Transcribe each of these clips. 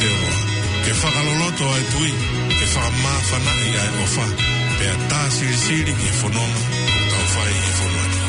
te ke whakaloloto ai tui ke whakamāwhana ai o wha pea tā sirisiri ki whanonga o whai i whanonga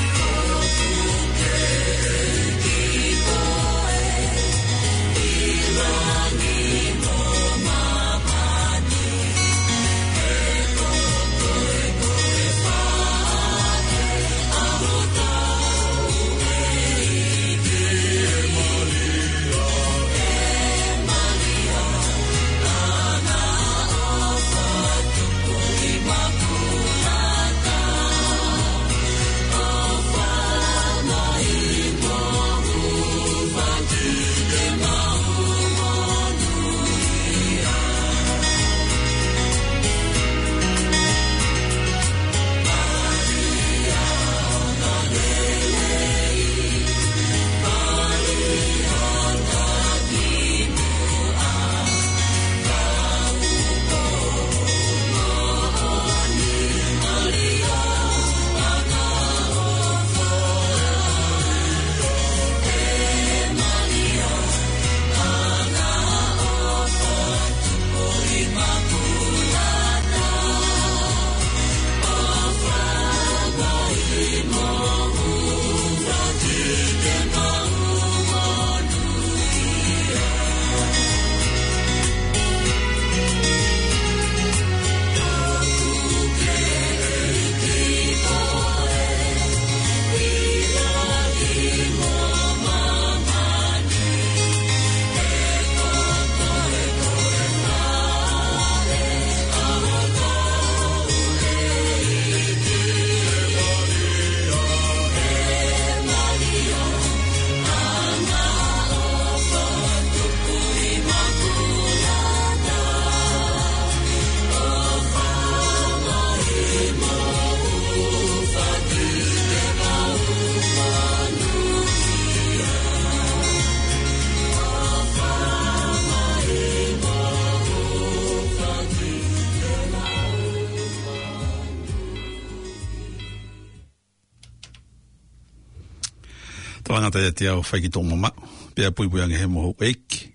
tawangata ya e tia o whaiki tō mama, pia pui pui he moho eiki.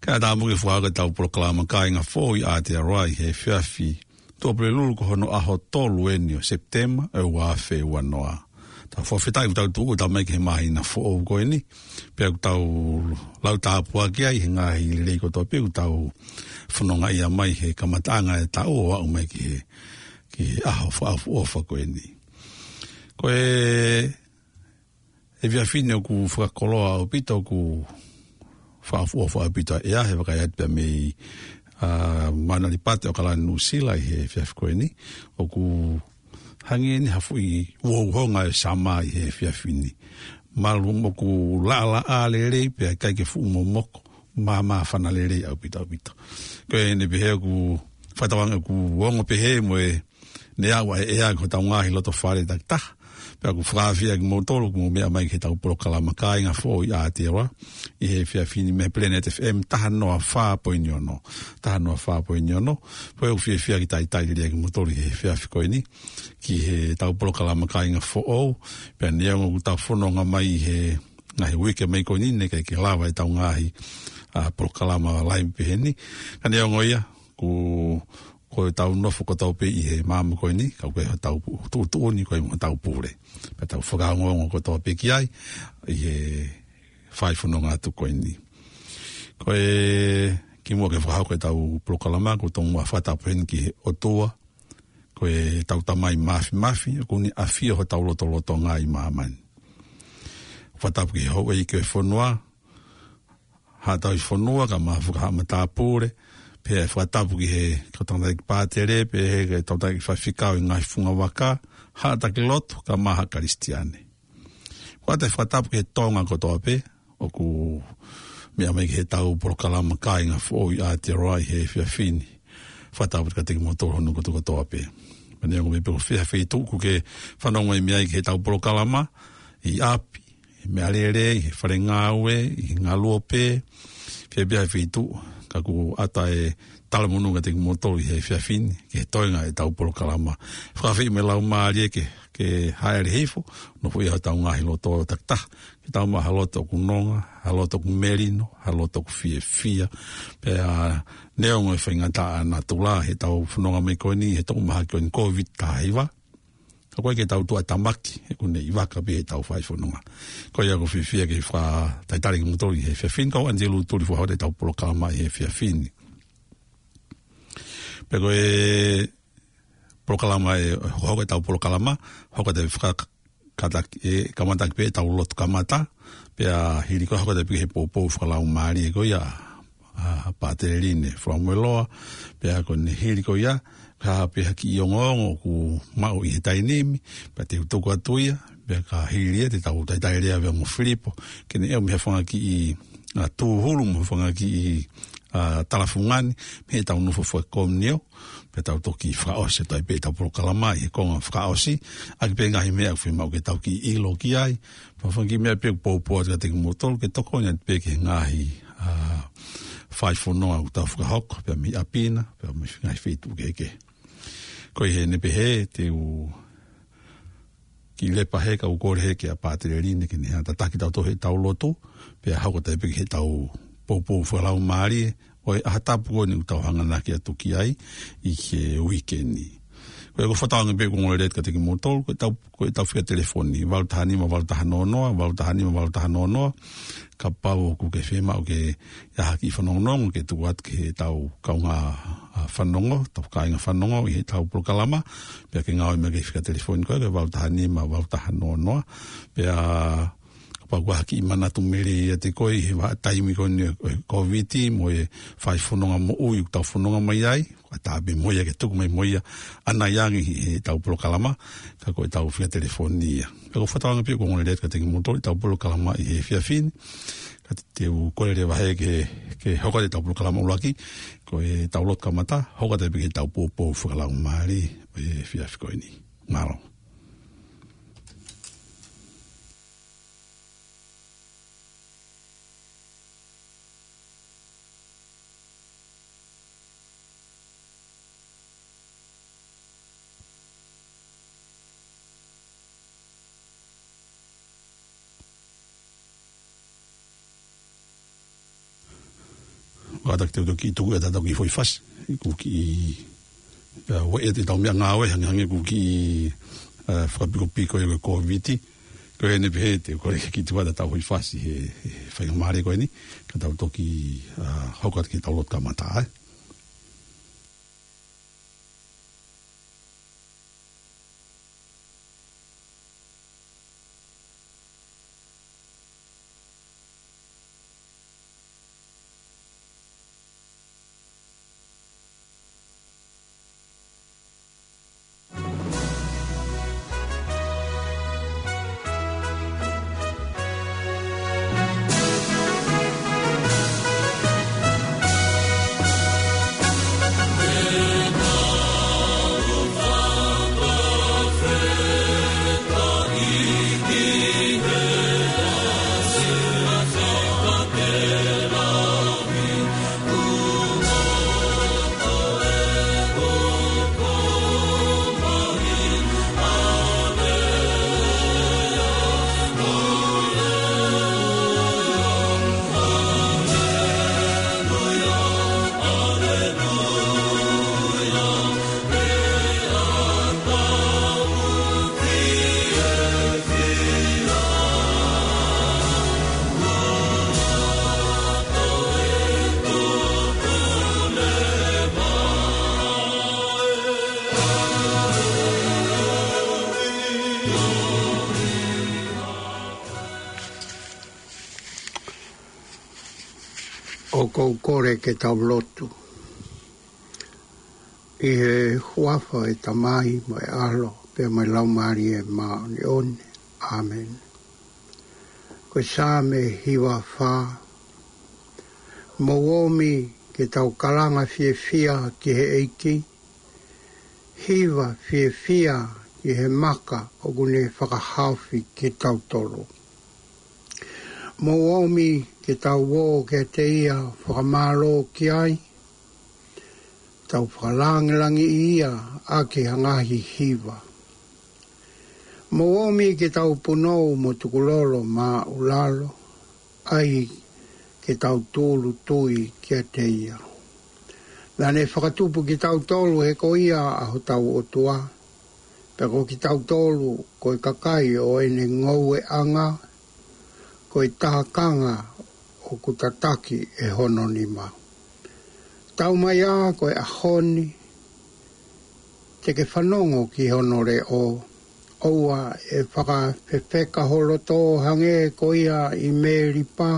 Ka a tāmuki whuaka tau proklama kai ngā fō i Aotearoa i he whiawhi. Tō pere lulu ko hono aho tō lueni o septema e o awhi ua noa. Tā whawhetai kutau tūku tā meike he mahi ngā fō o koeni, pia kutau lau tā pua kia i he ngā hi lirei ko tō pia kutau whanonga ia mai he kamatanga e tā ua wau meike he ki aho fō a fō koeni. Koe e via fine ku fra koloa o pita ku fa fo fo pita e a hevra ya pe me a mana li pate o kala nu sila he via fko ni o ku hangi e ni hafu e i wo ho nga sama he via fine malu mo ku la la a le le pe kai ke fu mo mo ma ma fa na le le o pita o pita ko ni be ku fa ta wanga ku wo ngo pe he mo e ne awa e a ko ta wa hi lo to fa le ta pe ku fafia ki motoro ku mea mai ki tau prokala makai nga fo i Aotearoa i he fia fini me Planet FM taha noa fa po i nyono taha fa po i po e ku fia ki tai tai lia ki motoro i he fia fiko ini ki he tau prokala makai nga fo o pe a neongo ku tau fono nga mai he nga he wike mai ko ne ke kala lawa i tau ngahi a prokala ma lai mpeheni ka neongo ia ku ko tau nofo ko tau pe i he mamu ko ni ka ko tau tu tu ni ko mo tau le pe tau foga ngo ngo ko tau pe ki ai e he fai fono nga tu ko ni ko e ki mo ke foga ko tau proklama ko tau mo fata pe ni ki o toa ko e tau tamai mafi mafi e ko ni afio ho tau loto loto nga i maman fata pe ho e ke fonoa ha tau fonoa ka mafu ka matapure ma pe fa tapu ki he tautanga ki pātere, pe he tautanga ki whawhikau i ngai funga waka, ha ta ki lotu ka maha karistiane. Kwa te fa tapu ki he tonga kotoa pe, o ku mea mei ki he tau porokalama ka i ngai fuo i Aotearoa i he whiawhini. Fa ka te ki motoro honu kotu kotoa pe. Pane o me peko whiha whi tuku ke whanonga i mea i ki he tau porokalama i api, i mea lere, i he whare ngāwe, i ngā luope, whiha whi tuku ka ku ata e tala monunga te kumotolu he whiawhini, ke he toinga e tau polo kalama. Whakawhi me lau maa rieke, ke haere heifo, no fui hau tau ngahi loto o takta, ke tau maa haloto ku nonga, haloto ku merino, haloto ku fie fia, pe a neongo e whaingata a natula, he tau whanonga me koini, he tau maha koini COVID ta hei a koe ke tau tua tamaki, e kune i waka pe he tau whai whanunga. Koe ako whiwhia ke wha taitari ki mutori he whia whin, kau anjelu tuli fua hore tau prokama he whia whin. Pe koe prokalama e hoko tau prokalama, hoko te whaka kata e kamata ki pe tau lotu kamata, pe a hiriko hoko te pike he pōpō whakalau maari e koe ya, a pātere rine whamueloa, pe a kone hiriko ya, ka pe haki i ongo ongo ku mau i he tai nimi, pa te utoko atuia, pe ka hiria te tau tai tai rea veo filipo, kene eo mea whanga ki i a tūhulu mo whanga ki i a talafungani, me he tau nufo fwe komnio, pe tau toki i whaose, tai pe tau poro kalamai, he konga whaose, a ki pe ngahi mea kwe mau ke tau ki i ilo ki ai, pa whanga ki mea pe kupoupoa tika teki motolo, ke toko nga pe ke ngahi a... Whaifonoa utafuka hoko, pia mi apina, be mi whingai whetu kekeke koi he ne he te u ki le pa he ka u ko he ke a patre ri ne ki ne ta taki tau to he ta loto pe ha ko te pe he ta u po po fo la o mari o a ta pu ni u ta hanga na ki ai i he wikeni ko fata ngi pego ngol det katik motor ko ta ko ta fia telefoni val tani ma val tani no no val ma val tani no no ka pa o ku ke o ke ya ki fono no ngi ke tuat ke ta o ka nga fano ngo ta ka nga fano ngo i ta o pro kalama pe ke nga o me ke fia telefoni ko ke val tani ma val tani no no pe pa kua haki imana tu mere i te koi, he wha taimi koi ni koi COVID-19, mo e whai whanonga mo ui, tau whanonga mai ai, kua tābe moia, ke tuku mai moia, ana iangi he tau polo kalama, ka koi tau whia telefonia. Ka kua whatawanga pia kua ngone reat ka tingi motori, tau polo kalama i he whia whini, ka te u koe re wahe ke, ke hoka te tau polo kalama ulaki, ko e tau lot kamata, hoka te pike tau pōpō whakalau maari, e whia whikoini. Ngāro. Ngāro. ko ata e ki tu ata ki foi fas ku ki wa uh, e te tau mea ngā oe ku ki whakapiko uh, piko e ko viti ko e te ko e ki tuata tau hui whasi he whaingamare ko e ni toki uh, haukat ki tau mata ai mai ke tau lotu. I he huafa e tamahi mai alo, pe mai lau maari e maoni one. Amen. Ko sā me hiwa whā. Mawomi ke tau kalanga fie fia ki he eiki. Hiwa fie fia ki he maka o gune whakahawhi ke tau toro. Amen mauaumi ke tauō kea te ia whakamālō ki ai tau whakalangilangi i ia a ke hangahi hiwa mauaumi ke tau punou mo tukulolo ma ulalo ai ke tau tūlu tui kia te ia Nā ne whakatupu ki tau tolu he ko ia aho tau o tua. Pe ko ki tau tolu ko e kakai o ene ngou e anga ko i taha o kutataki e hono ni ma. Tau mai a ko e ahoni te ke whanongo ki honore o oua e whaka pepeka holoto hange ko ia i meripa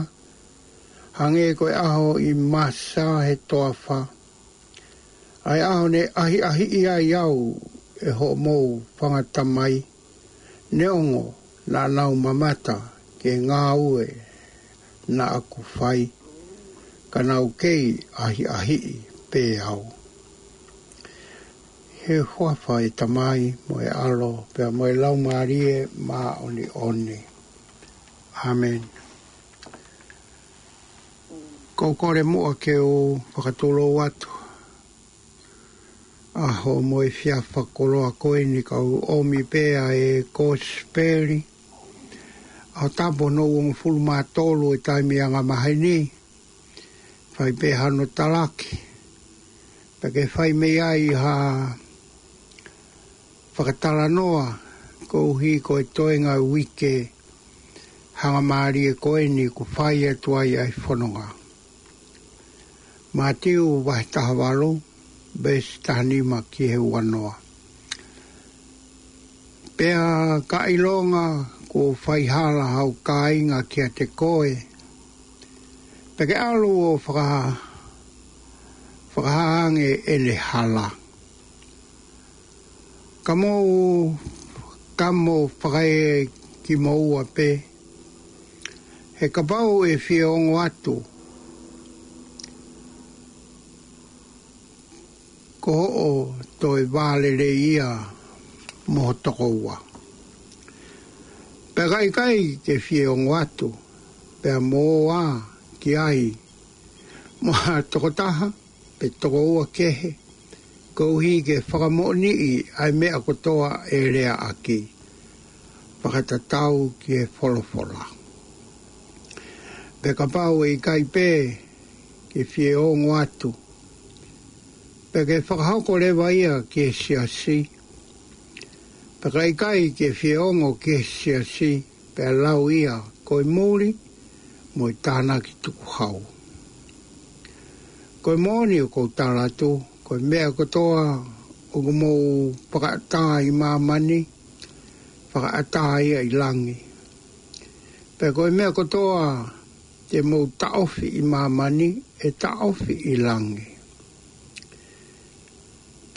hange ko aho i masa he toafa ai aho ne ahi ahi ia iau e ho mou whangata neongo na nau mamata ke ngā ue na aku whai ka nau kei ahi ahi i pē au. He huawha i tamai mo e alo pia mo e lau marie mā oni oni. Amen. Kaukore mua ke o whakatolo watu. Aho mo e fiafa koloa koe ni kau omi pēa e kōsperi. Kōsperi o tabo no o fulu ma tolo e tai mea nga mahe Fai pe hano talake. Pake fai mei ai ha whakatala noa. Ko uhi ko e toi ngā hanga maari e koe ni ku fai e tuai ai whanonga. Mā teo wahi tahawalo, bēs tahanima ki he wanoa. Pea ka ilonga ko fai hala hau kai kāinga kia te koe. Peke alo o whakaha, whakahaange e le hala. Ka mō, ka mō whakae ki maua pē, he kapau e whia ongo atu. Ko o toi wālele ia mō toko ua. Pe kai kai ke fie o ngwatu, pe a mō a ki ai, mō a toko taha, pe toko ua kehe, kou hi ke whakamoni i ai me a kotoa e rea aki, pakata tau ki e wholofola. E pe ka i kai pē, ke fie o ngwatu, pe ke whakahoko rewa ia ki e shiasi, si, Pekai kai ke whiongo ke sia si pe lau ia koi mōri mo i tāna ki tuku hau. Koi mōni o kou tāra tū, koi mea kotoa o ku mōu whakaatā i māmani, whakaatā i ai langi. Pe koi mea kotoa te mōu taofi i māmani e taofi i langi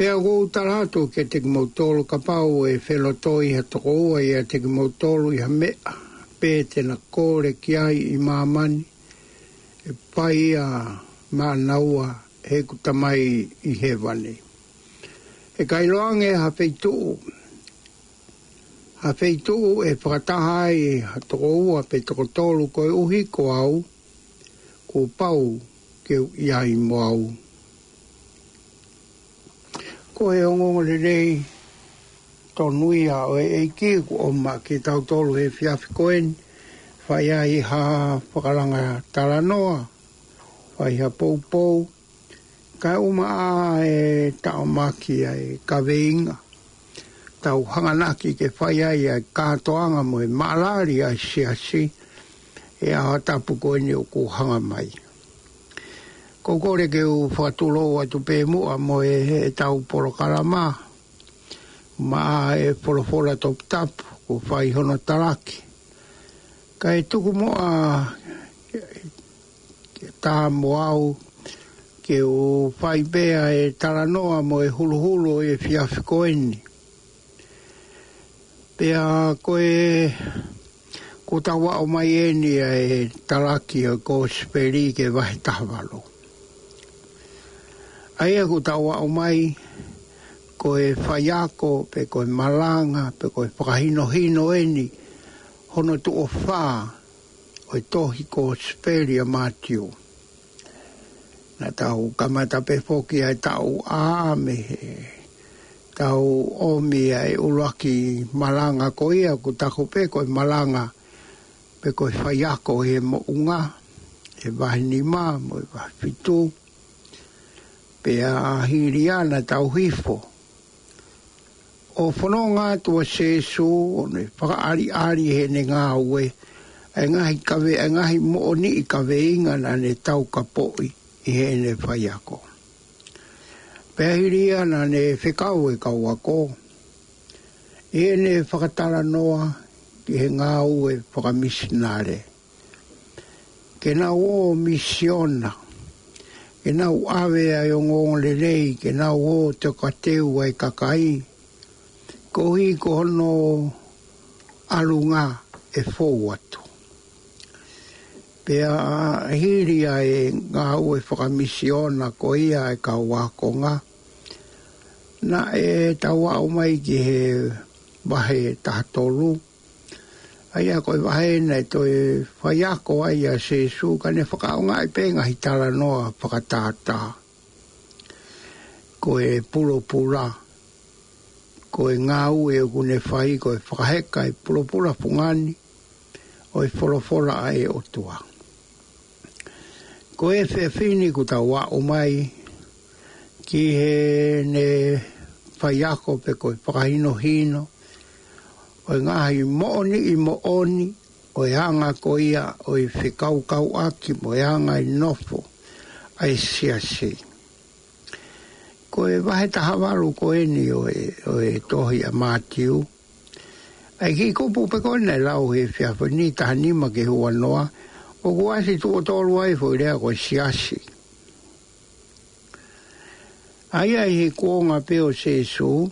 pea gou tarato ke te kumautolo ka pau e whelotoi ha toko ua i a te kumautolo i ha mea pe te na kore ki ai i mamani e pai a mā he kutamai i he wane. E kailoange ha feitu ha feitu e whakataha ai e ha toko ua pe toko tolu koe uhi ko au ko pau ke iai moau. au ko he ongo le rei to nui a e ki ku o ma ki tau tolu he fiafi koen fai a i ha whakaranga taranoa fai ha pou pou kai uma a e tau maki a e kaveinga tau hanganaki ke fai a i a kātoanga mo e malari a si a si e a hatapu koen i o ku hanga mai Ko kore ke u whatulo wa tu pē mua mo e, e tau polo karama. Ma e polo fola top tap ku whai hono taraki. Ka e tuku mua ta mo au ke u whai bea e taranoa mo e huluhulu e fiafiko eni. Pea koe ko tawa o mai eni e taraki e ko speri ke vahe tahvalu. Ko aia ku tawa o mai ko e whaiako pe ko e malanga pe ko e whakahino hino eni hono tu o whā o e tohi ko speri mātio na tau kamata pe foki ai tau āme tau omi ai uraki malanga ko ia ku tako pe ko e malanga pe ko e whaiako e mo unga e vahini mā mo e vahitu e pe a ahiriana tau hifo. O whono ngā tua sēsu, o ne whakaari ari he ne ngā ue, e ngahi kawe, e ngahi mooni i kawe inga na ne tau ka poi i he ne whaiako. Pe ahiriana ne whekau e kaua ko, e ne whakatara noa ki he ngā ue whakamisinare. Kena o misiona, ke nau awe ai o ngong le lei, ke nau o te kateu ai kakai. Ko hi ko hono alunga e fōu atu. Pea hiri ai ngā u e whakamisiona ko ia e ka wako ngā. Na e tawa mai ki he bahe tahatolu. Pea ai a koe wahe nei toi whai ako ai a se su ka ne whakao ngai penga hi tala noa whakatata ko e pulo pula ko e ngā ue o kune whai ko e whakaheka e pulo pula pungani o e wholofora a e otua ko e whewhini ku tau a o mai ki he ne whai ako pe ko e whakahino hino o ngā hi mooni i mooni, o i hanga ko ia, o i whikau kau aki, o i hanga i nofo, a i sia sei. Ko e wahe taha waru ko e o e, o e tohi a mātiu, Ai ki kupu pe ko nei lau he whiafu, ni taha ke hua noa, o kuasi tuko tolu ai fo i rea ko i sia sei. Ai ai he kuonga peo se suu,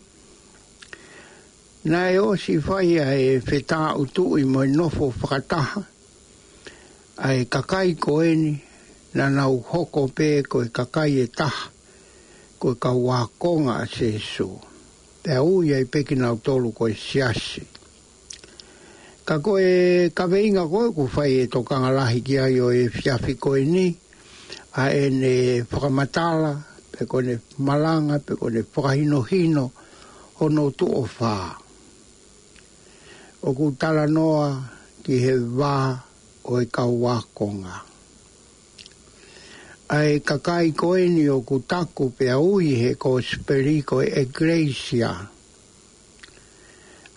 Nā e osi whaia e whetā utu i moi nofo whakataha, a e kakai ko eni, nā nau hoko pē ko e kakai e taha, ko e ka wākonga a se su. Te ui ai peki nau tolu ko e siasi. Ka ko e kaveinga ko e ku whai e tokanga lahi ki ai o e fiafi ko e ni, a e ne whakamatala, pe ko ne malanga, pe ko ne whakahinohino, ono tu o whaa o ku tala noa ki he wā o e ka wākonga. Ai kakai koeni o ku taku pea ui he ko speriko e eglesia.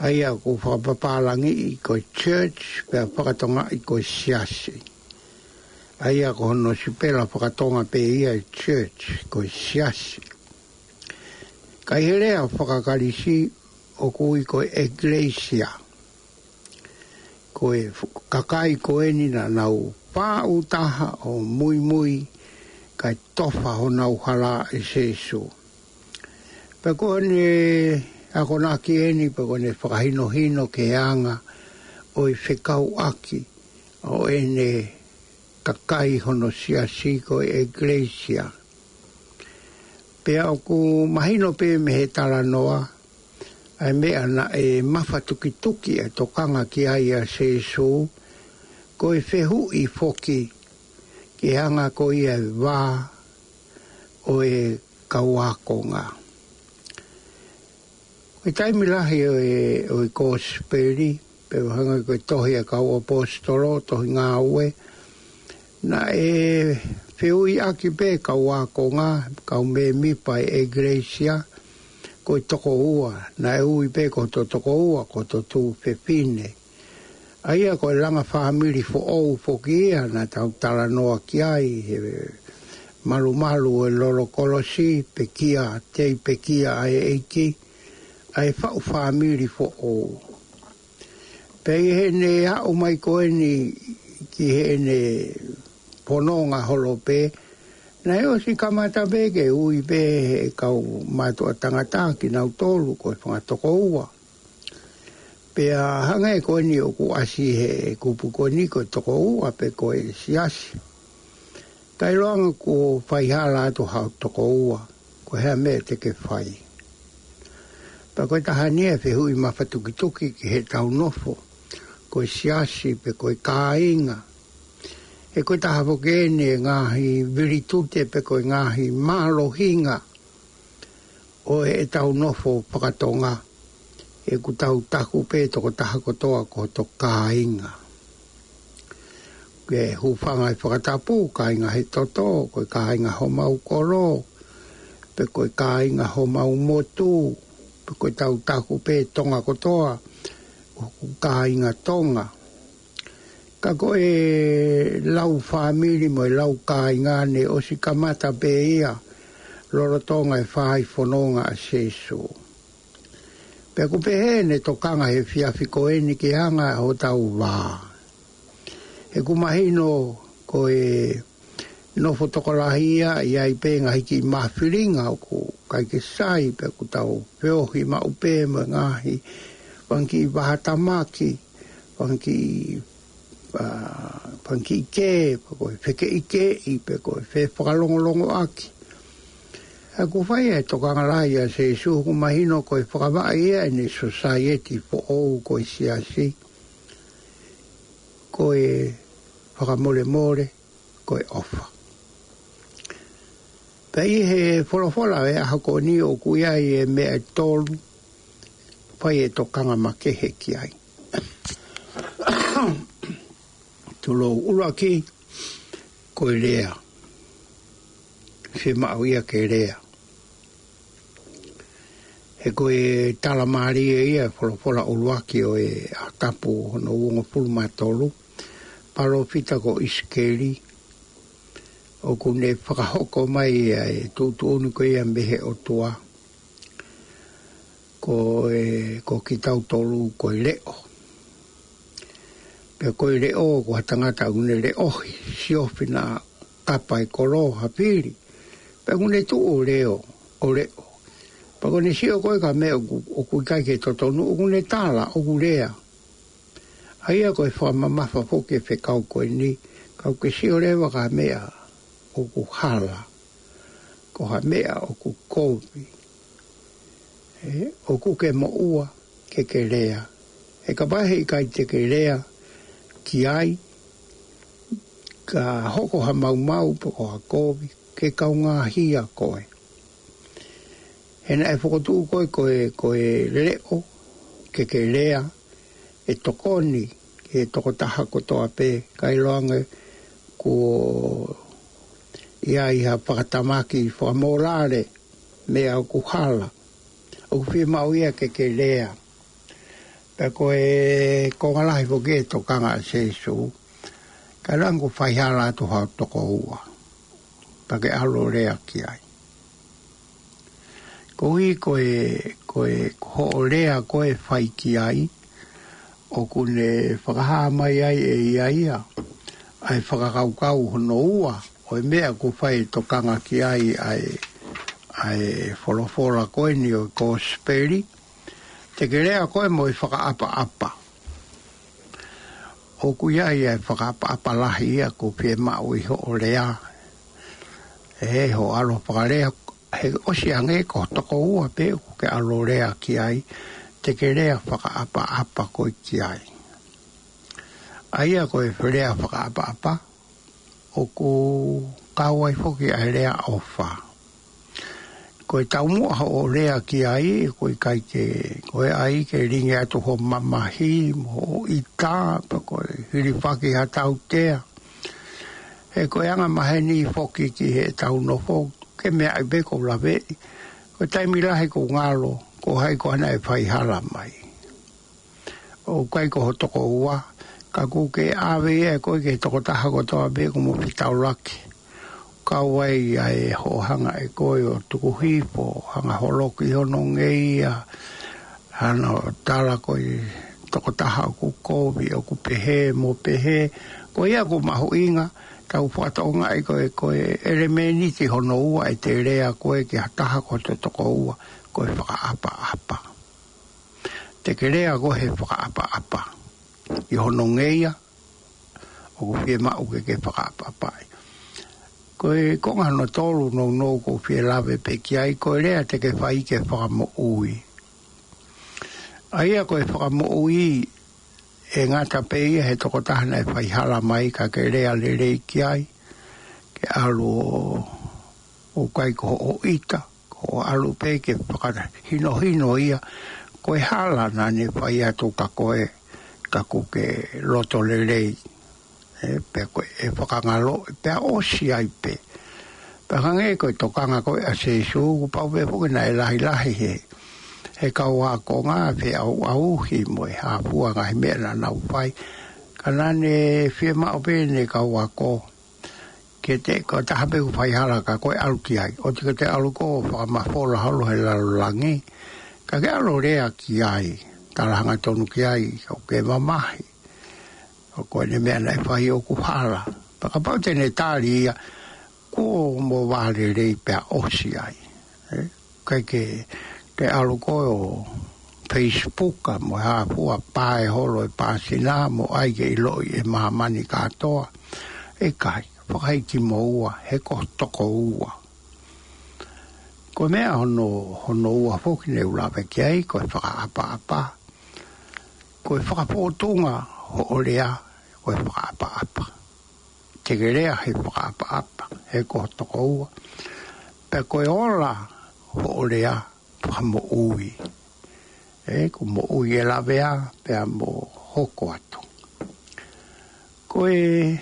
Ai a ku whapapalangi i ko church pea whakatonga i ko siasi. Ai a ku hono sipela whakatonga pe ia i e church ko siasi. Kai herea whakakarisi o ku i ko eglesia. Ai koe kakai koe ni na nau pā utaha o mui mui kai tofa ho nau hala i sesu. Pako ni ako nā ki eni, pako ni whakahino hino ke anga o i whekau aki o ene kakai hono sia koe e iglesia. Pea o mahino pe me he tala ai me ana e mafa tuki tuki e tokanga ki ai a se so ko e fehu i foki ki hanga ko i a wā o e kawakonga. Ko i taimi lahi o e o i ko speri pe o ko i tohi a kau apostolo tohi ngā ue na e fehu i aki pe nga kau me mipa e Grecia e ko toko ua, na e ui pe ko to toko ua, ko to tu pepine. Aia ko e langa whahamiri fo ou fo kia na tau tala noa ki ai, he malu malu e loro kolosi, pe kia, tei pe kia ai eiki, ai whau whahamiri fo ou. Pe he ne au mai koeni ki he ne pononga holo pe, pe Na eo si kamata bege ui be kau mato tangata ki nau tolu koe tonga toko ua. Pe a hanga e koni o ku asi he e kupu koni ko e toko ua pe koe e si asi. Tai roanga ku fai hala ato hau toko ua ko hea me te ke fai. Pa koe taha nia fe hui mawhatukituki ki he tau nofo koe si asi pe koe e kāinga e koe taha hoke ene ngāhi viritute pe koe ngāhi mārohinga o e, e tau nofo pakatonga e ku tau taku pe toko taha kotoa ko to kāinga. Ke hūwhanga i whakatapu, kāinga he toto, koe kāinga ho mau koro, pe koe kāinga ho mau motu, pe koe tau taku pe tonga kotoa, kāinga tonga. tonga ka ko e lau whamiri mo e lau kai ngane o si kamata pe ia lorotonga e whai whanonga a sesu. Pe ku pe hene tokanga he fiafi ko eni ki hanga o tau wā. He ku mahino ko e no fotokolahia i ai penga hiki mawhiringa o ku kai ke sai pe ku tau peohi ma upe me ngahi wanki i wahatamaki wanki i panki ike, pako i peke ike, i peko i fe whakalongo longo aki. A ku whai e toka ngarai a se isu huku mahino ko i whakawai ea e ne society po ou ko i siasi. Ko e whakamore more, ko e ofa. Pa i he wholawhola e aha ko ni o kuia i e mea e tolu, whai e tokanga ma kehe ki ai. tolo uraki ko lea fe ma ia ke lea e ko e tala mari e ia polo polo uraki o e a kapu no u ngo pul ma paro fita ko iskeri o ko ne fra ko mai e tu tu un ko ia mehe o toa ko e ko kitau tolu ko leo. o pe koe le o kua tangata une le ohi si ofi na kapa i koro hapiri pe une tu o leo o leo pe kone si o koe ka me o kui kai ke totonu o kune tala o kurea a ia koe wha mamafa poke pe kau koe ni kau ke si o lewa ka mea o ku hala ko ha mea o ku e, o ku ke moua ke ke lea e ka bahe i kai te ke lea ki ai ka hoko ha mau mau po a kobi ke kaunga unga hi a koe he na e whakotu koe koe koe leo ke ke lea e tokoni ke e toko taha ko toa pe ka loange ko ia i ha pakatamaki i whamorare me au kuhala au whi mau ia ke ke lea e ko e ko ngala ko ke to ka nga se su ka lang ko fa ya la to ha to ko wa pa ke alo re a ki ai ko i ko e ko e ho re a ko e fa ki ai o ku ne fa ha mai ai e ia ia ai fa ka ka u ka u no wa o me a ko fa e to ka nga ki ai ai ai folo folo ko ni ko speri te kerea koe mo i whakaapa apa. O kuia ia i whakaapa apa lahi ia ko pie mau i ho rea. E ho aro whakarea he osi ange ko toko ua pe ko ke alo rea ki ai. Te kerea whakaapa apa koi ki ai. Aia koe whakaapa apa o ku kawai foki a rea o whaa koe tau mua ho rea ki ai, koe kai ke, koe ai ke ringe atu ho mamahi, ho i tā, pa koe hirifaki ha tau tea. E koe anga mahe ni foki ki he tau no foki, ke mea ai beko la ve, koe taimi lahe ko ngalo, ko hai ko ana e whai hala mai. O kai ko ho toko ua, ka kuke awe e koe ke toko taha ko toa ko mo pitao laki kawai ai ho hanga e koi o tuku hipo, hanga holoki hono ngeia, ano tala koi toko taha ku kovi o ku pehe, mo pehe, ko ia ku mahu inga, tau fuata unga e koi, koi ere meni ki hono ua e te rea koe ki hataha taha ko te toko ua, koi whaka apa apa. Te kerea ko he whaka apa apa, i hono ngeia, o ku fie uke ke ke whaka apa apa e ko e konga no tolu no no ko fie lave pe ki ai ko lea te ke fai ke whaka mo ui. Aia ko e whaka mo ui e ngata pe ia he toko tahana e fai hala mai ka ke lea le le ki ai ke alu o, kai ko o ita ko alu pe ke whaka hino hino ia ko e hala na ne fai atu ka koe ka ke loto le le e e whakangalo, pe a o si ai pe. Pe hange e koe tokanga a se su, pau pe poke na e he. He kau a konga, pe au au hi moe, a puanga he mea na nau pai. Ka nane fie mao pe ne kau ko. Ke te ko taha pe kupai ka koe alu ai. O te ke te alu ko, pa ma fola halo he Ka ke alo rea ki ai, talahanga tonu ki ai, kau ke mamahi o ko ne me na pa yo ku hala pa ka pa te ne ta ku mo va le re pa o si ai ke ke te alu ko o facebook ka mo ha pu a pa e holo e pa si mo ai ke lo e ma mani ka to e kai pa ki mo ua he ko to ko ua ko me ono ono ua fo ki ne u la ve ki ai ko fa pa pa ko fa po tonga o olea o e whakapa apa. Te gerea he whakapa apa, he koha toko ua. Pe koe ola o olea whamo ui. E ko mo ui e lavea pe a mo hoko atu. Koe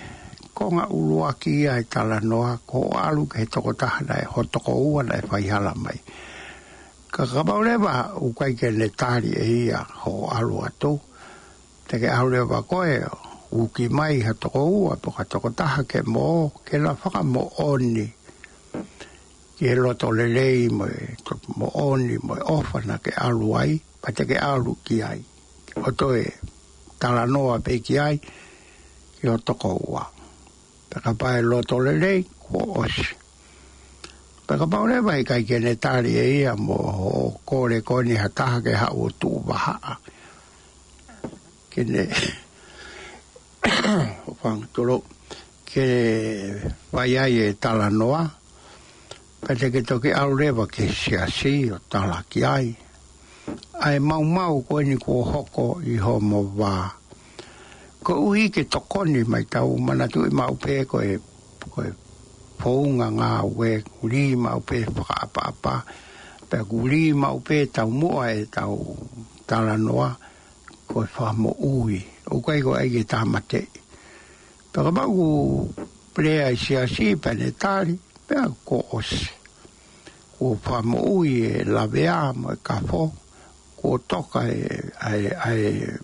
konga ulua ki ia e tala noa ko alu ke he toko tahana e hotoko ua na e whaihala mai. Ka kamaurewa ukaike ne tari e ia ho alu atu te ke haure o wakoe o uki mai ha toko ua po ka toko taha ke mo ke la whaka mo oni ke he loto lelei mo e mo oni mo e ofana ke alu ai pa te ke alu ki ai o to e tala noa pe ki ai ke o toko ua pe ka pae loto lelei ko osi pe ka paure vai kai ke ne tari e ia mo o kore koni ha taha ke ha o tu vaha ha ke ne o pan toro ke vai ai e tala noa pete ke toke au reba ke si a si o tala ki ai ai mau mau koe ni ko hoko i ho mo va ko ui ke tokoni mai tau mana manatu i mau pe koe koe ko e pounga ngā ue kuri mau pe whakapapa pe kuri mau pe tau mua e tau tala noa ko wha mo ui. O kai ko eige tā mate. Pera ma u plea i si a si pene tāri, pera ko osi. Ko wha mo ui e lavea mo e kafo, ko toka e, e, e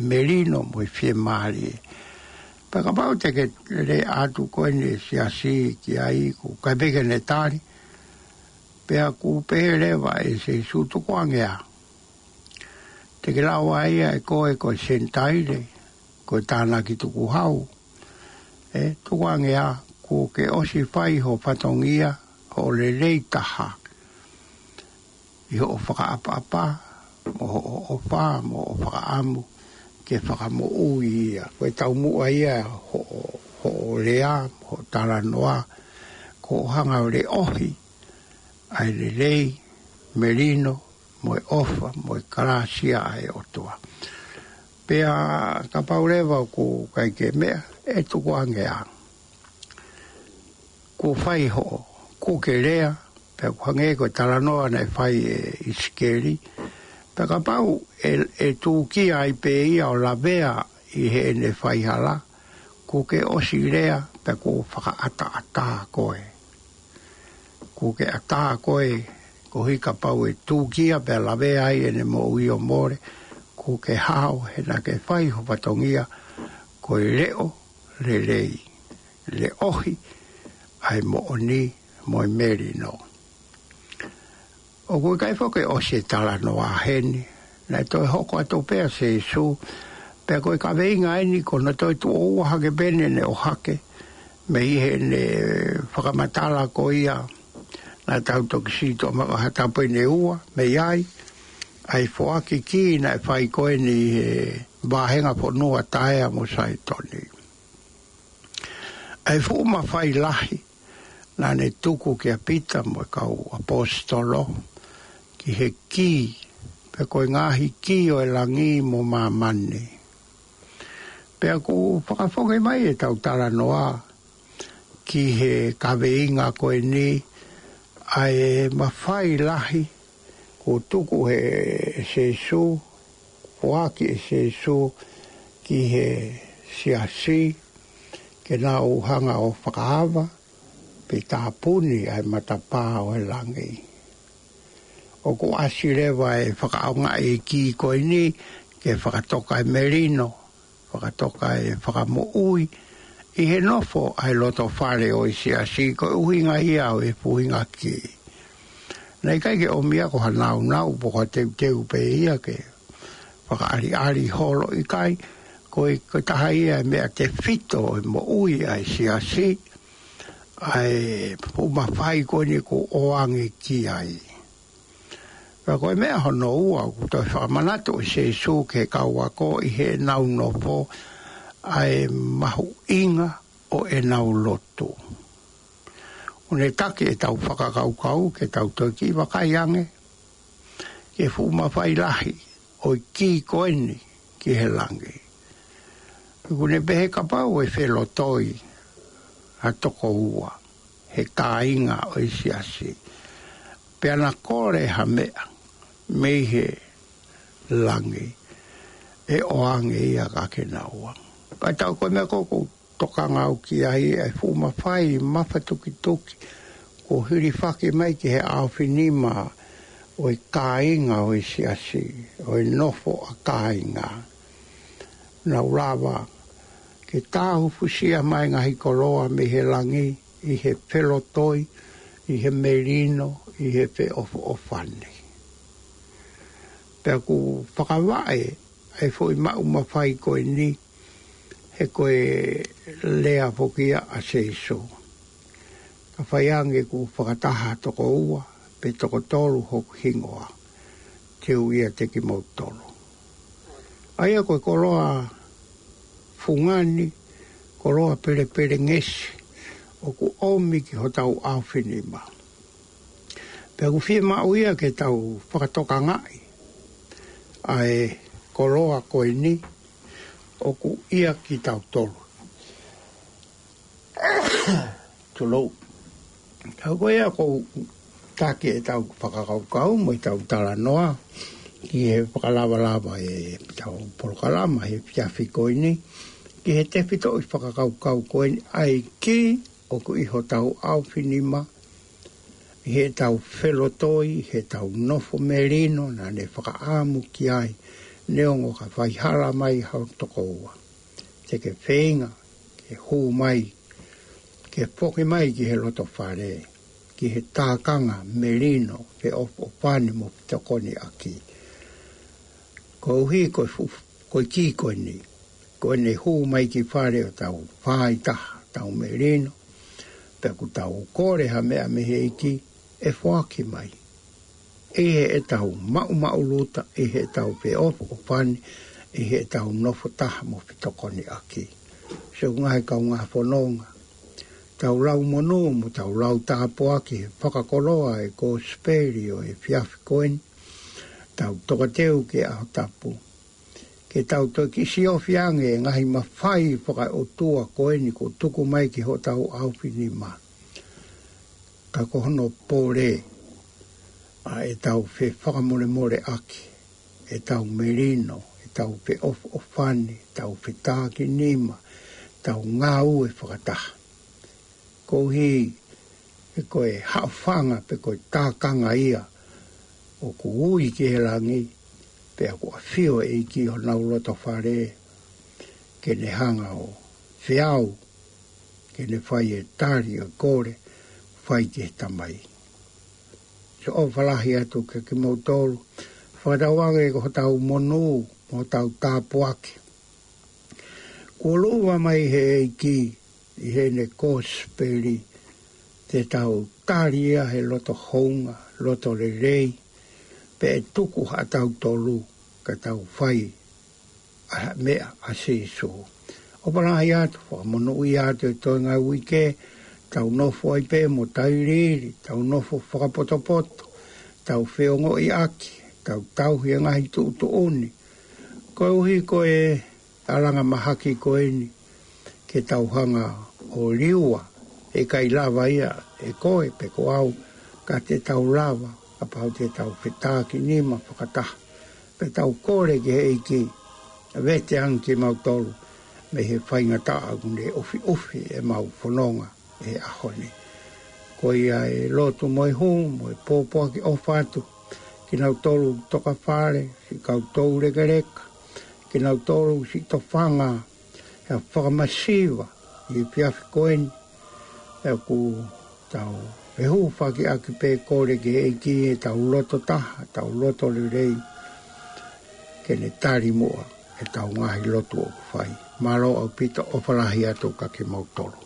merino mo e fie maari e. Pera ma u teke re atu koene si a si ki a i ko kai pege ne tāri, pera ku pere wa e se su tukoangea. Pera te ke lau a ia e koe koe sentaile, koe tāna ki tuku hau. E, tuku angea, ko ke osi whai ho patongia, ho le lei taha. I ho o whakaapapa, mo ho o opa, mo o whakaamu, ke whakamo ui ia. Koe tau mua ia, ho, ho o lea, ho tāna noa, ko hanga o le ohi, ai le lei, merino, moi ofa, moi karasia ai otoa. Pea ka paureva ku kaike me e tuku angea. Ku fai ho, ku ke rea, pe ku hange ko taranoa nei fai e iskeri, pe ka pau e, e tuki ai pe ia o lavea i he ne fai hala, ku ke osi rea, pe ku whakaata ata koe. Ku ke ata koe, ko hi ka pau e tūkia pe la ve ai e ne mo ui o more ko ke hao he na ke whai ho patongia ko i leo le lei le ohi ai mo o ni mo i meri no o koe kai whoke o se tala no a heni na e toi hoko a tau pea se isu pe koe ka veinga e ni ko na toi tu o uaha ke bene o hake me i ne whakamatala ko ia ne a tau toki sito ma ha tau pe ne ua me ai ai fo a ki ki na fai e ko ni e, ba henga po no a tai a mo sai toni ai fo ma fai lahi na ne tuku ke a pita mo e ka u apostolo ki he ki pe ko ngahi ki o e langi mo ma mani pe ko whakafoke mai e tau tara noa ki he kaveinga ko ni ni ai mafai lahi ko tuku he se su waki se su ki he sia si ke nā uhanga o whakaawa pe tā puni ai matapā o he langi. O ko asirewa e whakaonga e ki koe ni ke whakatoka e merino, whakatoka e whakamuui, whakamuui, i he nofo ai loto whare o i sia si, ko e uhinga i au e puhinga ki. Nei kai ke o mia ko hanau nau po ka teu teu pe ia ke, whaka ari ari holo i kai, ko i taha ia mea te fito e mo ui ai sia si, ai ma fai ko ni ko oange ki ai. Ka koe mea hono ua, ko toi whamanato i se su ke kaua ko i he nau no po ae mahu inga o e nau loto. O ne take e tau whakakaukau ke tau toki i wakaiange, ke fuma whai lahi o i ki koeni ki he langi. O ne behe kapau e whelo toi a toko ua, he ka inga o i siasi. Peana kore ha mea, mei he langi, e oange ia kake nauanga ka tau koe mea koko toka ngau ki ahi e fu mawhai mawha tuki tuki ko huri whake mai ki he awhinima o i kāinga o i siasi o i nofo a kāinga na urawa ke tāhu fusia mai ngahi koroa me he langi i he pelotoi i he merino i he pe ofo o whane pia ku whakawae e fo i mau mawhai koe ni e koe lea pokia a seiso. Ka whaiange ku whakataha toko ua, pe toko tolu hoku hingoa, te uia te ki mau tolu. Aia koe koroa fungani, koroa pere pere ngesi, o ku omi ki hotau awhini ma. Pe ku whie ma uia ke tau whakatoka ngai, ae koroa koe ni, o ku ia ki tau tolu. Tulou. Kau koe ia kou tāke e tau whakakaukau mo i tau tala noa. Ki he whakalawa lawa e tau polokalama he piafi koe ni. Ki he tefito i kau koe ni ai ki o ku iho tau au finima. He tau whelotoi, he tau nofo merino na ne whakaamu ki ai neongo ka whaihara mai hau tokoua. Te ke whenga, ke hō mai, ke poke mai ki he loto whare, ki he tākanga merino pe opo pāne mo pitakone aki. Ko uhi koi, koi kī koi ni, koi ne hō mai ki whare o tau whai taha, tau merino, pe ku tau kore ha mea mehe iki, e whaki mai e he e tau mau mau lota, e he tau pe opo o pani, e he tau nofo taha mo pitokoni aki. Se o ngai kau ngā whanonga. Tau rau mono mo tau rau tāpo aki, he whakakoloa e ko speri o e fiafi koen, tau tokateu ke a tapu. Ke tau toi kisi o fiange, ngahi ma whai whakai o tua koeni ko tuku mai ki ho tau aupini ma. Ka kohono rei a e tau fe whakamore more ake, e tau merino, e tau fe of ofane, e tau fe tāke nima, tau ngā ue whakataha. Ko hi, e koe hawhanga pe koe tākanga ia, o ko ui ki he rangi, pe a kua whio e ki o nau loto whare, ke ne hanga o whiau, ke ne whai e tāri a kore, whai ke tamai. Whai ke tamai ke o falahi atu ke ki mautolu. Whakatau ake ko tau monu, mo tau tāpu ake. Ko lua mai he eiki, i he ne kōsperi, te tau tāria he loto hounga, loto le rei, pe e tuku ha tau tolu, ka tau whai, a mea a sēsō. O parahi atu, wha monu i atu e toi ngai wike, tau nofo ai pē mo tau riri, tau nofo whakapotopoto, tau whiongo i aki, tau tau hi ngahi tu tu oni. Ko uhi ko e aranga mahaki ko e ni, ke tau hanga o riua, e kai lava ia, e koe pe ko au, ka te tau lava, a pau te tau whetaki nima whakataha, pe tau kore ke hei ki, vete anki mautolu, me he whaingata agunde ofi ofi e mau whanonga e ahone. Ko ia e lotu moi hung, moe pōpua ki ofatu, ki nau tolu toka whare, si kautou regereka, ki nau tolu si tofanga, e a whakamasiwa, i piafi koeni, e ku tau e hu whaki aki pē kore ki e ki e tau loto taha, tau loto le rei, ke ne tari mua e tau ngahi loto o kufai. Maro au pita o whalahi atu ka ke mautoro.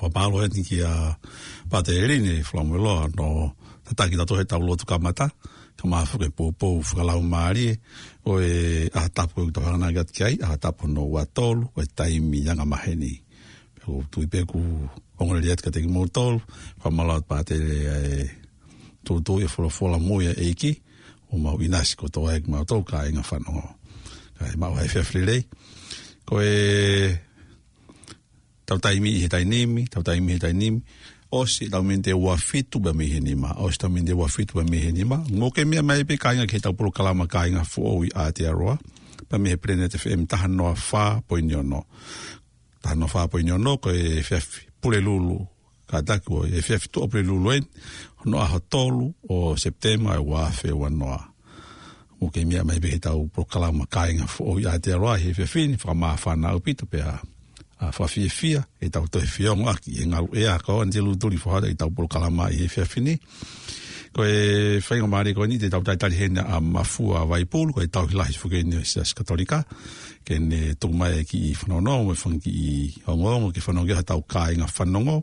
whapalo he tiki a pate eri ni whlamu loa no tataki tato he tau lotu kamata ka maa whuke pōpō whakalau maari o e aha tapu e kutu whanau gat kiai aha tapu no watolu o e taimi yanga maheni peko tui peku ongore li atika teki mōtolu whamalau at pate e tūtū e wholawhola mōia eiki o mau inasi ko tō e kumau tō ka inga whanau ka e mau hai whiawhiri rei ko e tautai mi he tai nimi, tautai mi he tai nimi, osi tau mende ua fitu ba mi he nima, osi tau mende ua fitu ba mi he nima, ngoke mea mai pe kainga ke tau pulu kalama kainga fuowi a te aroa, ba mi he Planet FM taha noa whaa po inyo no. Taha noa whaa po inyo no, ko e fef pule lulu, ka taku e fef tu opre lulu en, hono aho tolu o septema e wafe wa noa. Ngoke mea mai pe he tau pulu kalama kainga fuowi a te aroa, he fefini, whakamaa whanau pitu pe haa a fa fi fi e tau to fi on aki en au e a ko an jelu tuli fo hada i tau por kalama e fi fini ko e fai o mari ko ni te tau tai hena a mafu a vai pul ko e tau hilahi fuke ni o sias katolika ke ne tu mai e ki i fanono o e fangi i hongo o ke fanono ke hatau ka inga fanono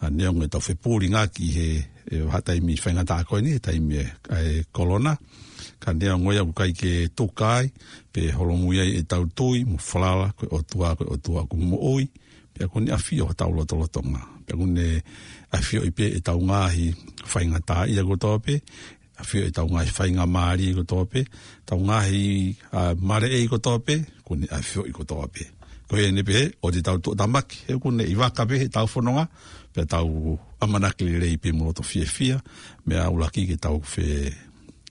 a neong e tau fe puri ngaki he e hatai mi fai ta ko ni hatai e mi e kolona e kolona ka nea ngoi aku kai ke tokai, pe holomui ai e tau tui, mo whalala, koe o tua, koe o tua, ko mo oi, pe a kone awhio ha tau loto loto ngā. Pe a kone awhio i pe e tau ngāhi whainga tā i ako tōpe, awhio i e tau ngāhi whainga māri i ko tōpe, tau ngāhi a mare e i ko tōpe, kone awhio i ko tōpe. Koe e nepe he, o te tau tōta maki, he kone i waka pe he tau whanonga, pe tau amanaki le rei pe mo loto fie fia, me a ulaki ke tau whee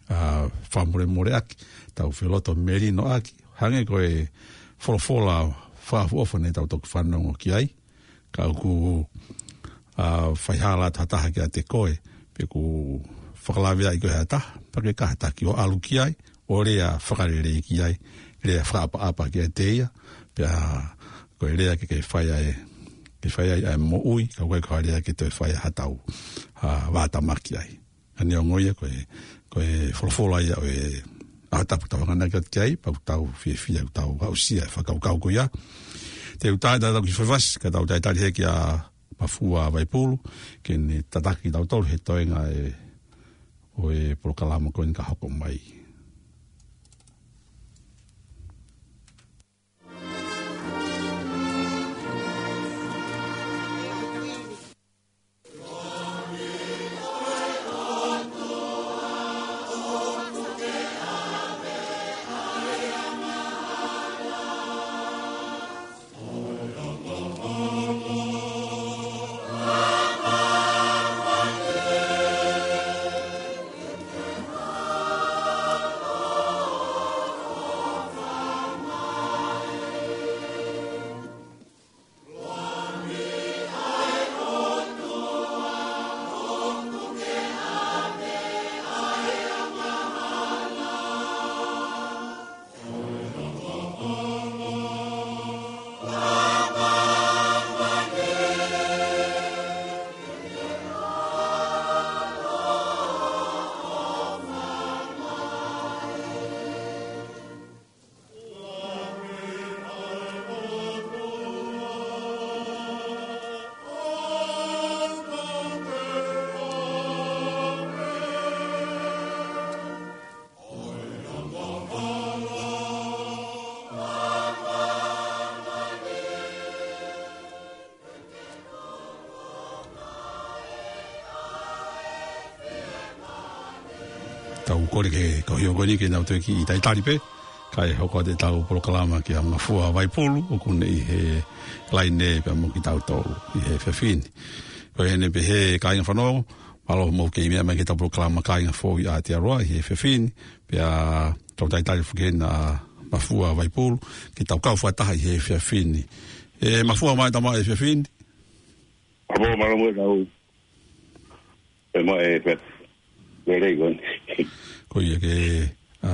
a ah, whamure more aki, tau whiloto meri no aki, hange koe wholofola whafu ofa nei tau toku whanongo ki ai, ka uku a ah, whaihala tataha ki a te koe, pe ku whakalawira i koe hataha, pake ka hataha ki o alu ki ai, o rea whakarere ki ai, rea whakapa apa ki a te ia, pe a koe rea ke kei whaia e ke whaia i ai mo ui, ka koe koe rea ke te whaia hatau a ah, wātamaki ai. Ani o ngoia e koe e folofola ia e ata puta wanga na kat kai pa puta fi fi puta wa usi e fa kau kau koia te uta da da ki fa vas ka da uta tali ki a pa fua vai pulu ke ni tataki da uta he toenga e o e pro kalamo ko en ka hoko mai tau kore ke kohio goni ke nau teki i tai taripe kai hoko te tau proklama ki a mga fua vai polu o kune i he laine pe mo ki tau tolu i he fefin ko he ne pe he kai ngafano malo mo ke mea mai ki tau proklama kai ngafo i a te aroa i he fefin pe a tau tai taripe ke na mafua vai polu ki tau kau fua taha i he fefin e mafua mai tamo e fefin Apo, maramu e tau. E mai e fet. Vere i ko ia ke a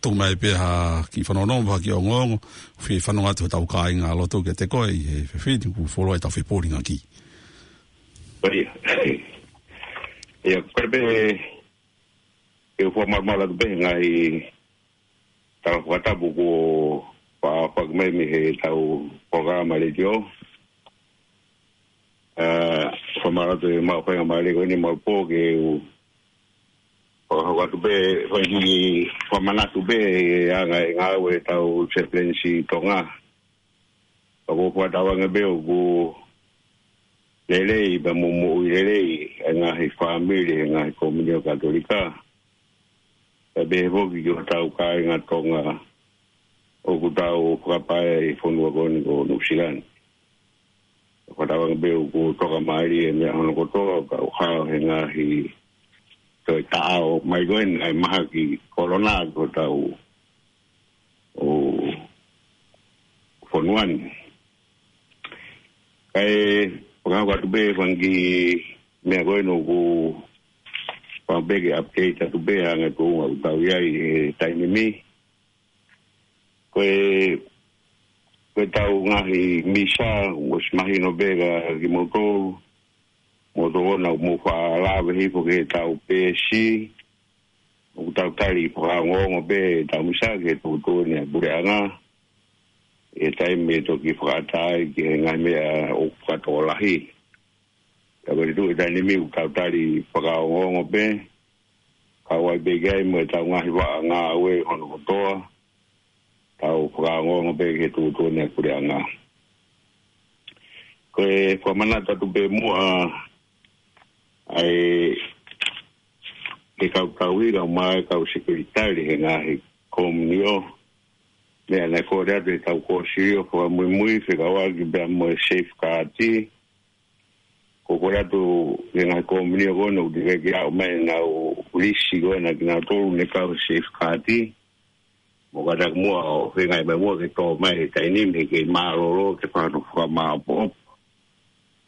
tu mai pe ha ki fono no ba ki ongo fi fono ngatu tau kai nga lo ke te koi e fi fi ni ku folo ta fi poli ngaki ko ia ia ko pe e fo mar mala be nga i ta ko ta bu ko pa pa me mi he tau programa e le jo a fo mara de ma pe ma le ko ni ma po ke o watu be wahini wa manatu be anga ngawe tau seplensi tonga ako kwa tawanga be ugu lelei ba mumu lelei nga hi family nga hi komunio katolika e be ho ki yo tau ka e nga tonga o tau ka pa e fondo e, ko ni ko nusilan ko tawanga be ugu toka mali e me ono ko toka ka ha nga hi to ta o mai goen ai ma ki corona ko ta o o fon wan kai ora ga tu be fon ki me goen o ku pa be ki update tu be ang ko un ta wi ai tai ni mi ko e ko ta un ai misa o smahino be ga ki mo mo do na mo fa la ve hi po ke e ta o pe shi e o ta ta li po ha ngo ngo pe ta mu sa ke to to ni bu ra na e ta i me to ki fra ta i ke nga me a o fra to la hi ta ve do ta ni mi u ta ta li po ha ngo ngo pe ka wa be ga i mo ta nga hi wa nga we ho no to ta o fra ngo ngo pe ke to to ni bu ra na Kau mana tak tu bermuah ai ke kau kau i ra mai kau sekuritai le nga he komnio le ana ko rea te tau ko si o ko mui mui fe kau a ki bea mo safe kati ko ko rea tu le nga komnio ko no di kei au mai na o lisi ko na ki na tolu le kau safe kati mo ka tak mua o fe ngai mai mua ke to mai he tainim he ke maa lolo ke pa no fuka maa popo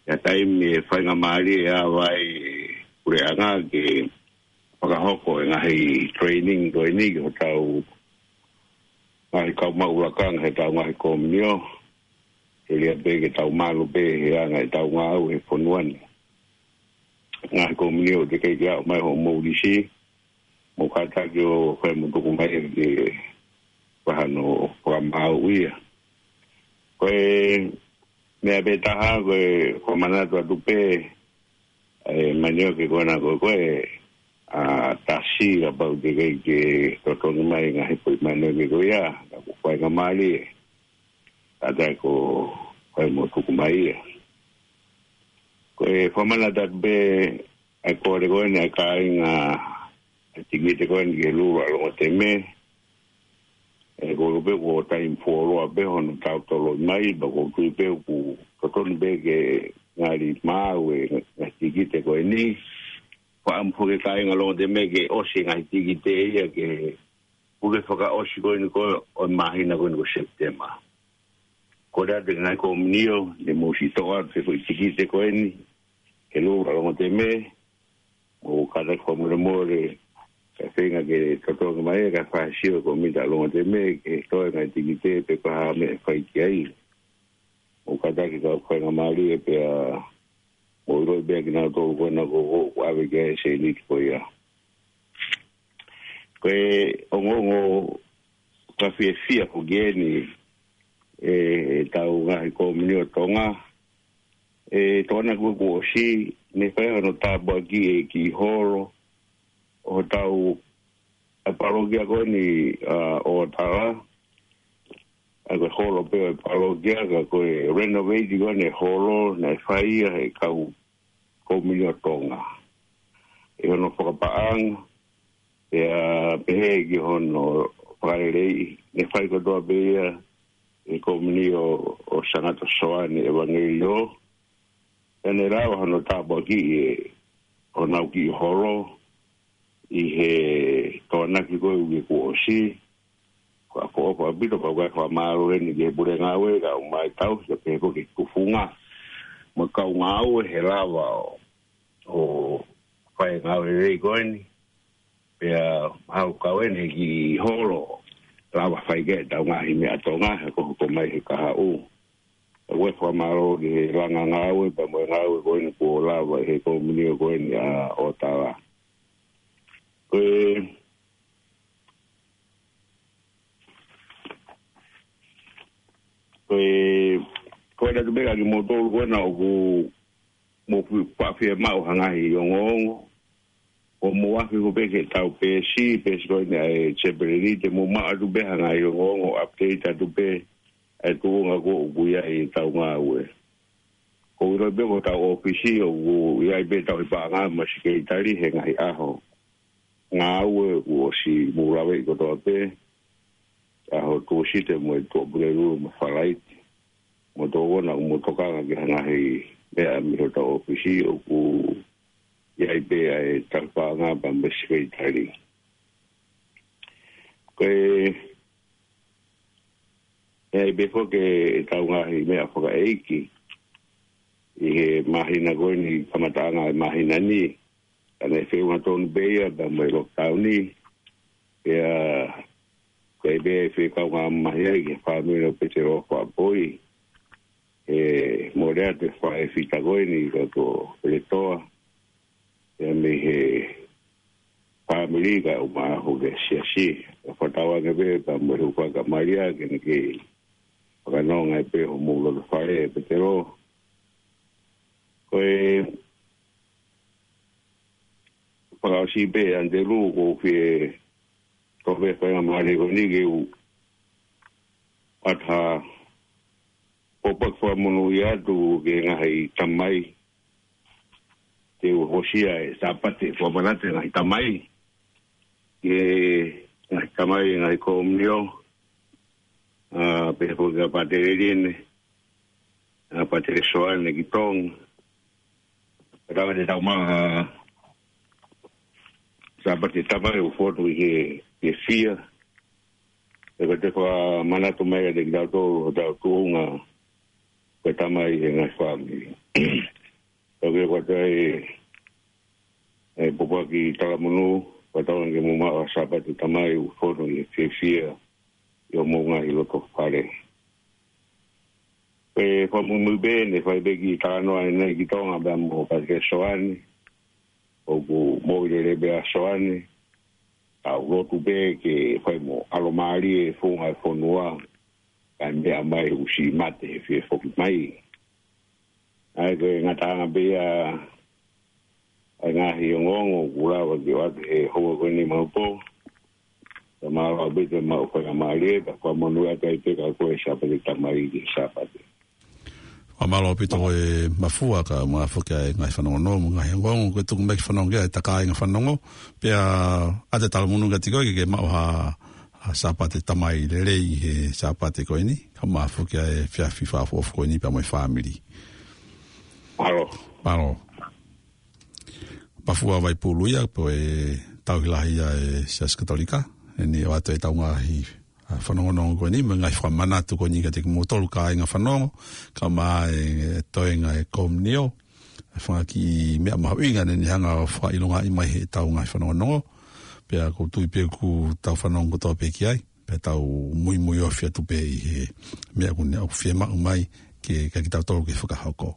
ya time e fai nga maari ya wai kure anga ke waka hoko e nga hei training doi ni ki hotau nga hei kau maurakang hei tau nga hei kominio e lia be ke tau malu be he anga e tau nga au he ponuan nga hei kominio te kei kia o mai ho mourisi mo kata ki o fai mo tuku mai e wahano o kua mao uia Koe, me apeta ha que con mandato a tupe eh mayor que con algo que a tasi a pau de que que toto ni mai nga hipo i mano ni go ya la cua ga mali ata ko fue mo tu ku mai que con mandato be a core go ni a ka en a tigite con que lu a lo te me e go be go ta in foro a be hon ta to lo mai ba go ku be ku to ton be ge na li ma we na tikite go ni ko am fo ge kai ngalo de me ge o si ngai tikite e ya ke ku ge fo ka o si go ni ko o ma hi na go ni go se tema ko da de na ko mi yo de mo si to a se fo tikite ko ni ke lo ra lo de me o ka da ko mo le ka tenga ke totonga mai ka fa shio ko mi da longa te me ke to e ngai tiki te pe pa me fai ki ai o ka ta e ki ka koe nga maari e pe a o iro i bea ki nga tōu koe nga koko ko awe ke ai se ni ki koe ia koe o ngō ngō ka fie fia ko geni e, e tau ngā he kō mini o tonga e tōna kua kua o shi me whaia no tā bua ki e ki horo e o tau a parokia koe ni o tala a koe holo peo e parokia ka koe renovate koe ne holo ne whai a he kau komilio tonga e hono whakapaang e a pehe ki hono whakarelei ne whai kotoa peia e komilio o sangata soane evangelio e ne rao hono tāpua ki e o nau holo e i he tōna ki koe uke ku o si, ko a koe koe bito koe koe koe maro re ni ke pure ngā ue, ka o mai tau ki koe koe ki kufunga. Mo ka o ngā ue he rawa o koe ngā ue re koe ni, pe a hau ka ue ne ki holo, rawa fai ke tau ngā hi mea tō ngā, koe koe mai he kaha u. Ka koe koe maro ki he ranga ngā ue, pa mo ngā ue koe ni kua lawa he koe mini koe ni a o tawa. Mm -hmm. Ee. Ee. koe na tumeka ki motolu kona o ku mo mau hangahi o mo wafi si pe si koe na e tsepereri te mo pe e ko tau ue ko uroi pe ko tau ofisi nga ue uo si murawe i kotoa pe a ho tuosi te mo i tuo bureru ma whalaiti mo tō wana umo toka nga ki hangahi mea mi ho tau ofisi o ku iai e pe ai tarpa nga pa mbesiwe i koe e ai beko ke tau nga hi mea whaka eiki i he mahina goini kamataanga e mahina nii ane se un ton beia da mai lockdowni e a kai be fe ka un mai ai ke fa mi no pete ro ko apoi e morea te fa e fita goi ni ko to le to e me he fa mi ri ka un ma ho ke si si e fa ta wa ke be ta mo ro ka maria ke ni ke ka no ngai pe ho mo lo fa e pete ro ko e para si be ande lu ko ke ko be pa ma le ko ni ge u atha o pa fo mo nu ya du ge nga hai tamai te u hoshia e sa pa te fo mana te nga tamai ke nga tamai nga ko mio a pe fo ga pa te rene a pa te soal ne kitong Rawa de tau maha sa parte tava e o fordo e e fia e vai ter com a manato meia de gato da tua que tá mais na sua família eu vi com a tua e o povo aqui tava monu vai tava que mo mas sa parte tava e o fordo e fia fia e o monga e o que fare e foi muito bem e foi bem que tava no ano e que tava bem o parque soane e o go mo ile le be a soane a go tu be ke fai mo alo mari e fo ha fo e noa ka me a mai u si mate e fe fo mai ai go nga ta na be a ai nga hi ngo ngo gura wa ke wa te ho go ni mo po ma ba be te ma ko ga mari ta ko mo nu ya ka e, te ka ko e sha pe ta mari ke sha pa te o malo pito e mafua ka mga fuka e ngai whanongo no mga he wongo kwe tuku meki whanongo e taka inga whanongo pe a ate tala munu ngati koe ke ke mao ha a sapate tamai lelei he sapate koe ni ka mga fuka e fia fifa of koe ni pia mai family malo malo mafua vai pulu ia po e tau hilahi ia e sias katolika e ni o ato e tau ngahi Ah, whanongonongo koe ni, ma ngai whaka manatu koe ni ka teke motoru ka inga whanongo, ka mā e, e toe ngai e kom nio, e whanga ki mea maha uinga ni hanga whaka ilonga i mai he tau ngai whanongonongo, pia ko tui pia ku tau whanongo toa pe ki ai, pia tau mui mui ofia tu pe i he mea kunea o whie mai ke ka ki tau tolu ki whuka hauko.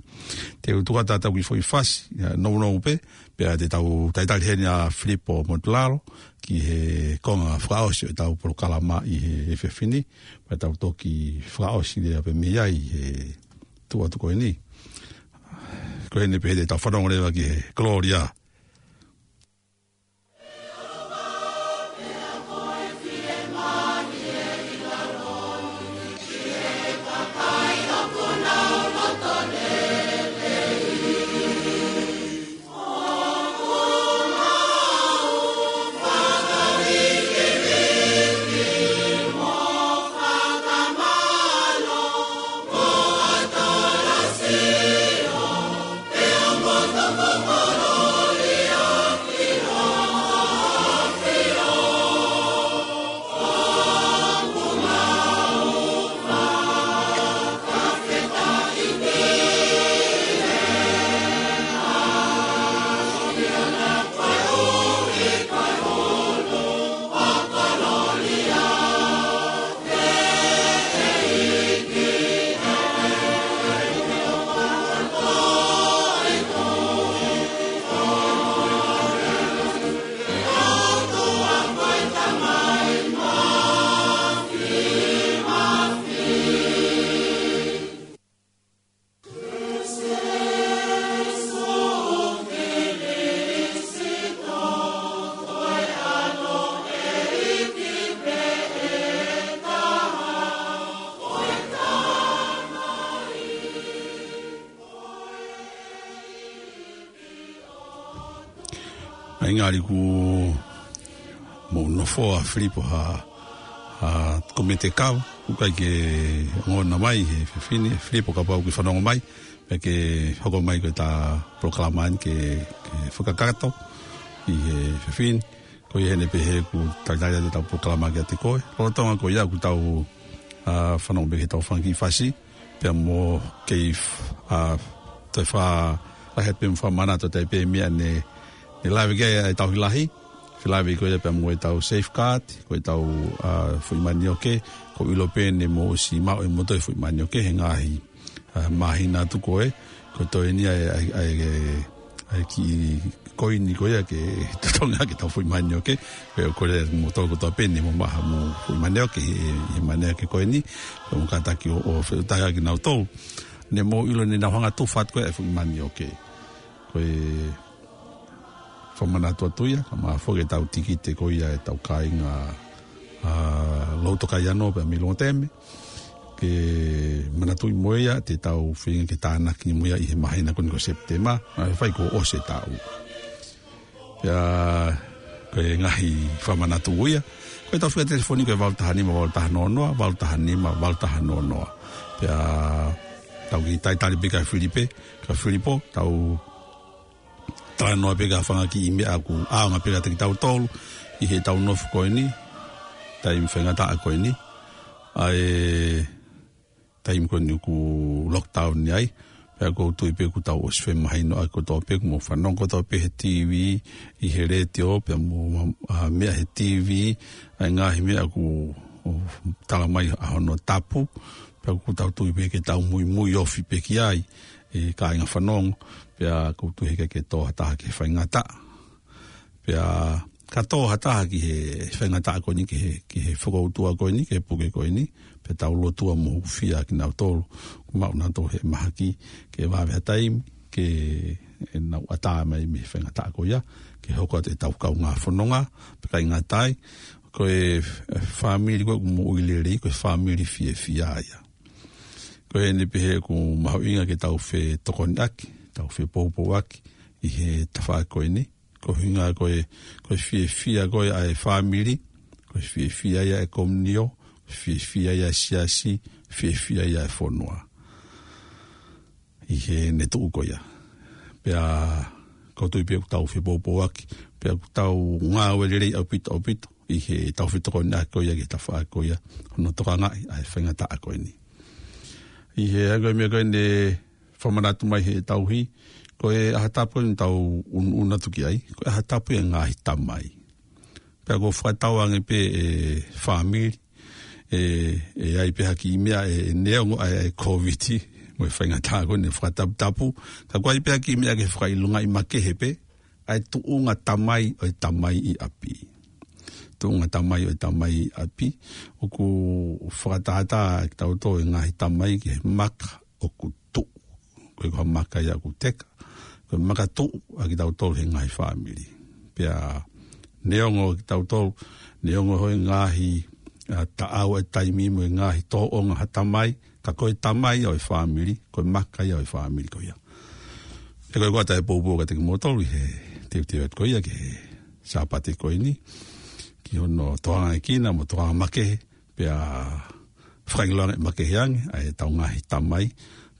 Te utuka tā tau ki whui whasi, no no upe, pia te tau taitari henea Filippo Montelaro, ki he konga whakaosi o tau poro kalama i he efefini, pa tau toki whakaosi lea pe mea i he tua tuko eni. Ko hene pe he te tau whanongorewa ki he Gloria, Gloria, ngāri ku mō nofo a Filipo ha a komete kau kukai ke ngona mai he whiwhini Filipo ka pau ki whanongo mai pe ke hoko mai koe tā proklamaan ke, ke whakakato i he whiwhini ko i hene pehe ku taitaita te tau proklamaan ke a te koe rora tonga ko ia ku tau a whanongo mai ke tau whanki whasi pe mō kei a tau whā rahe pēm whamana tau tau pēmia nei e lawe ke e tau hilahi, ke lawe i koe pia mo e tau safeguard, koe tau uh, fui mani oke, ko ilo pene mo si mau e motoi e fui mani oke, he ngahi uh, mahi nga tu koe, ko toi ni ai, ai, ai, ki koi ni koe ke tutonga ke tau fui mani oke, ke o koe mo tau kutoa pene mo maha mo fui mani oke, e, e mani oke koe ni, ko mo kata ki o, o ki nau tau, ne mo ilo ni na hanga tu fat koe e fui mani oke, whamana atua tuia, ma whoge tau tiki te koia e tau kai ngā uh, loto anō pia milo teme, ke mana tui moea te tau whinga ke tāna ki moea i he mahena kuni ko septema, ma e whai ko ose tau. Pia, ko e ngahi whamana tu uia, ko e tau whika telefoni ko e valtaha nima, valtaha nōnoa, valtaha nima, valtaha Pia, tau ki tai tali pika e Filipe, ka Filipo, tau tai no pega fanga ki me aku a nga pega te tau tolu i he tau nofu koe ni tai mi whenga taa koe ni ai tai mi koe ni ku lockdown ni ai pia kou tui pe ku tau osfe mahi no ko kotoa pe ku mo whanong kotoa pe he TV i he re te o pia mo mea he TV ai ngā he mea ku tala mai a hono tapu pe ku tau tui pe ke tau mui mui ofi pe ki ai e ka inga pia koutu hika ke tō hataha ki whaingata. Pia ka tō hataha ki he whaingata a koini, ki he, ki he whakautua a koini, ki he puke koini, pe taulo lo tua mo fia ki nau tōru, kumau nā tō he maha ki, ke wāwea taim, ke e nau ata mai me whenga tā ko ia, ke hoko te tau kau ngā whanonga, pe kai tai, ko e whamiri koe kumo uilele i, ko e whamiri fie fia ia. Ko e nipi he ku maho inga ke tau whe tokoni aki, tau whi pōpō aki i he tawhā koe ni. Ko hinga koe, koe whi e whi a koe a e whāmiri, koe whi e whi a ia e komnio, koe whi e whi a ia siasi, whi e whi a ia e whonua. I he ne tuu koe ia. Pea koutou i pia kutau whi pōpō aki, pia kutau ngā wererei au pito au pito, i he tau whi tokoi nā koe ia ki tawhā koe ia, hono toka ngai a e whingata a koe ni. I he agoi e mea koe ne... Koe whamaratu mai he tauhi, ko e aha tapu ni tau un, unatu ki ai, ko e aha tapu e ngā hita mai. Pea ko whaitau ange pe e whamiri, e, e ai pe haki imea e, e neongo ai e koviti, mo e whainga tāko ne whaitapu tapu, ka kua i pe haki imea ke whailunga i makehe pe, ai tuunga tamai o tamai i api. Tuunga tamai o tamai i api, o ku whakatata ki tau tō e ngā hita mai ke maka o kutu koe kua maka i aku teka, koe maka tuu a ki tau tolu he ngahi whamiri. Pia neongo ki tau tolu, neongo hoi ngahi uh, ta au e taimimo e ngahi tō o ngā hatamai, ka koe tamai au e whamiri, koe maka i au e whamiri koe ia. E koe kua tae pōpō ka teki motolu he teo teo et koe ia ki he sāpate koe ni, ki hono toanga e kina mo toanga makehe, pia whakangiloanga e makeheange, a e tau ngahi tamai,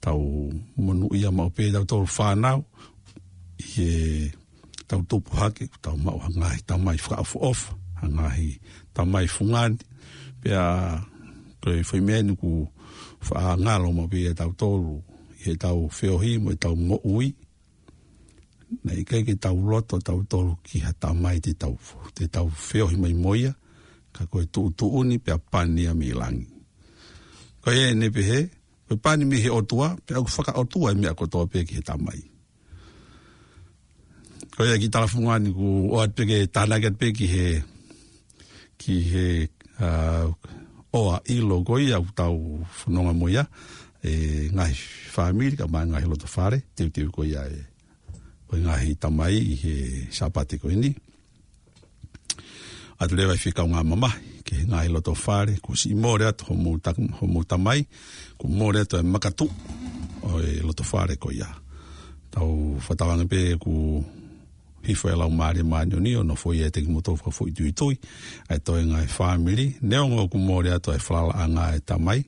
tau manu ia mau pe tau tau whanau i e tau tupu hake tau mau hangahi tau mai whaka of of hangahi tau mai whungani pe a koe whai menu ku wha ngalo mau pe tau tolu i e tau whiohi mo e tau ngo ui nei kei ke tau loto tau tolu ki ha tau mai te tau te tau feo whiohi i moia ka koe tuutuuni pe a pania mi langi koe e nepe he he Pe pāni mi he otua, pe aku whaka otua e mea kotoa pe ki he tamai. Ko ia ki tala whunga ku o pe ke tāna kat pe ki he ki he uh, oa ilo ko ia tau whanonga mo ia e ngai whamiri ka mai ngai loto whare, teo teo ko ia e ko i ngai tamai i he sāpate ko ini. Atu lewa i whika ngā mamahi ke ngā i loto whare, ko si i mōre atu ho mūta mai, ko mōre atu e makatu o i loto whare ko ia. Tau whatawanga pē ku hifo e lau māre mānyo ni, ono no i e teki mūtou fo i tui tui, ai toi ngā i whāmiri, neo ngō ku mōre atu e whalala a ngā e tamai,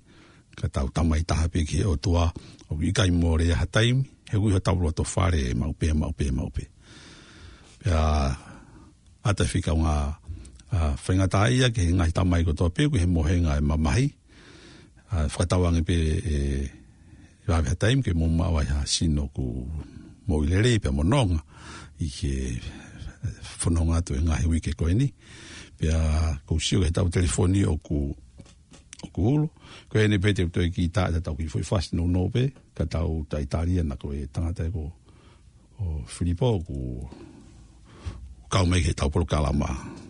ka tau tamai taha pē ki o tua, o i kai mōre e hataimi, he ui ho tau loto whare e maupē, maupē, maupē. Pea, ata fika ngā whāmiri, Ah, a fenga tai ke ngai ta mai ko to pe ko he mo he ngai e ma mai a ah, fata pe e va e ba taim ke mo ma wa ha sino ku mo le le pe mo non i ke fononga tu ngai wi ke ko ni pe a ko si o ta telefoni o ku o ku ulo ko ni pe te to ki ta ta ta ki foi fast no no pe ka tau u ta italia na ko e tanga ta ko o filipo ku kaumei he tau polo kalamaa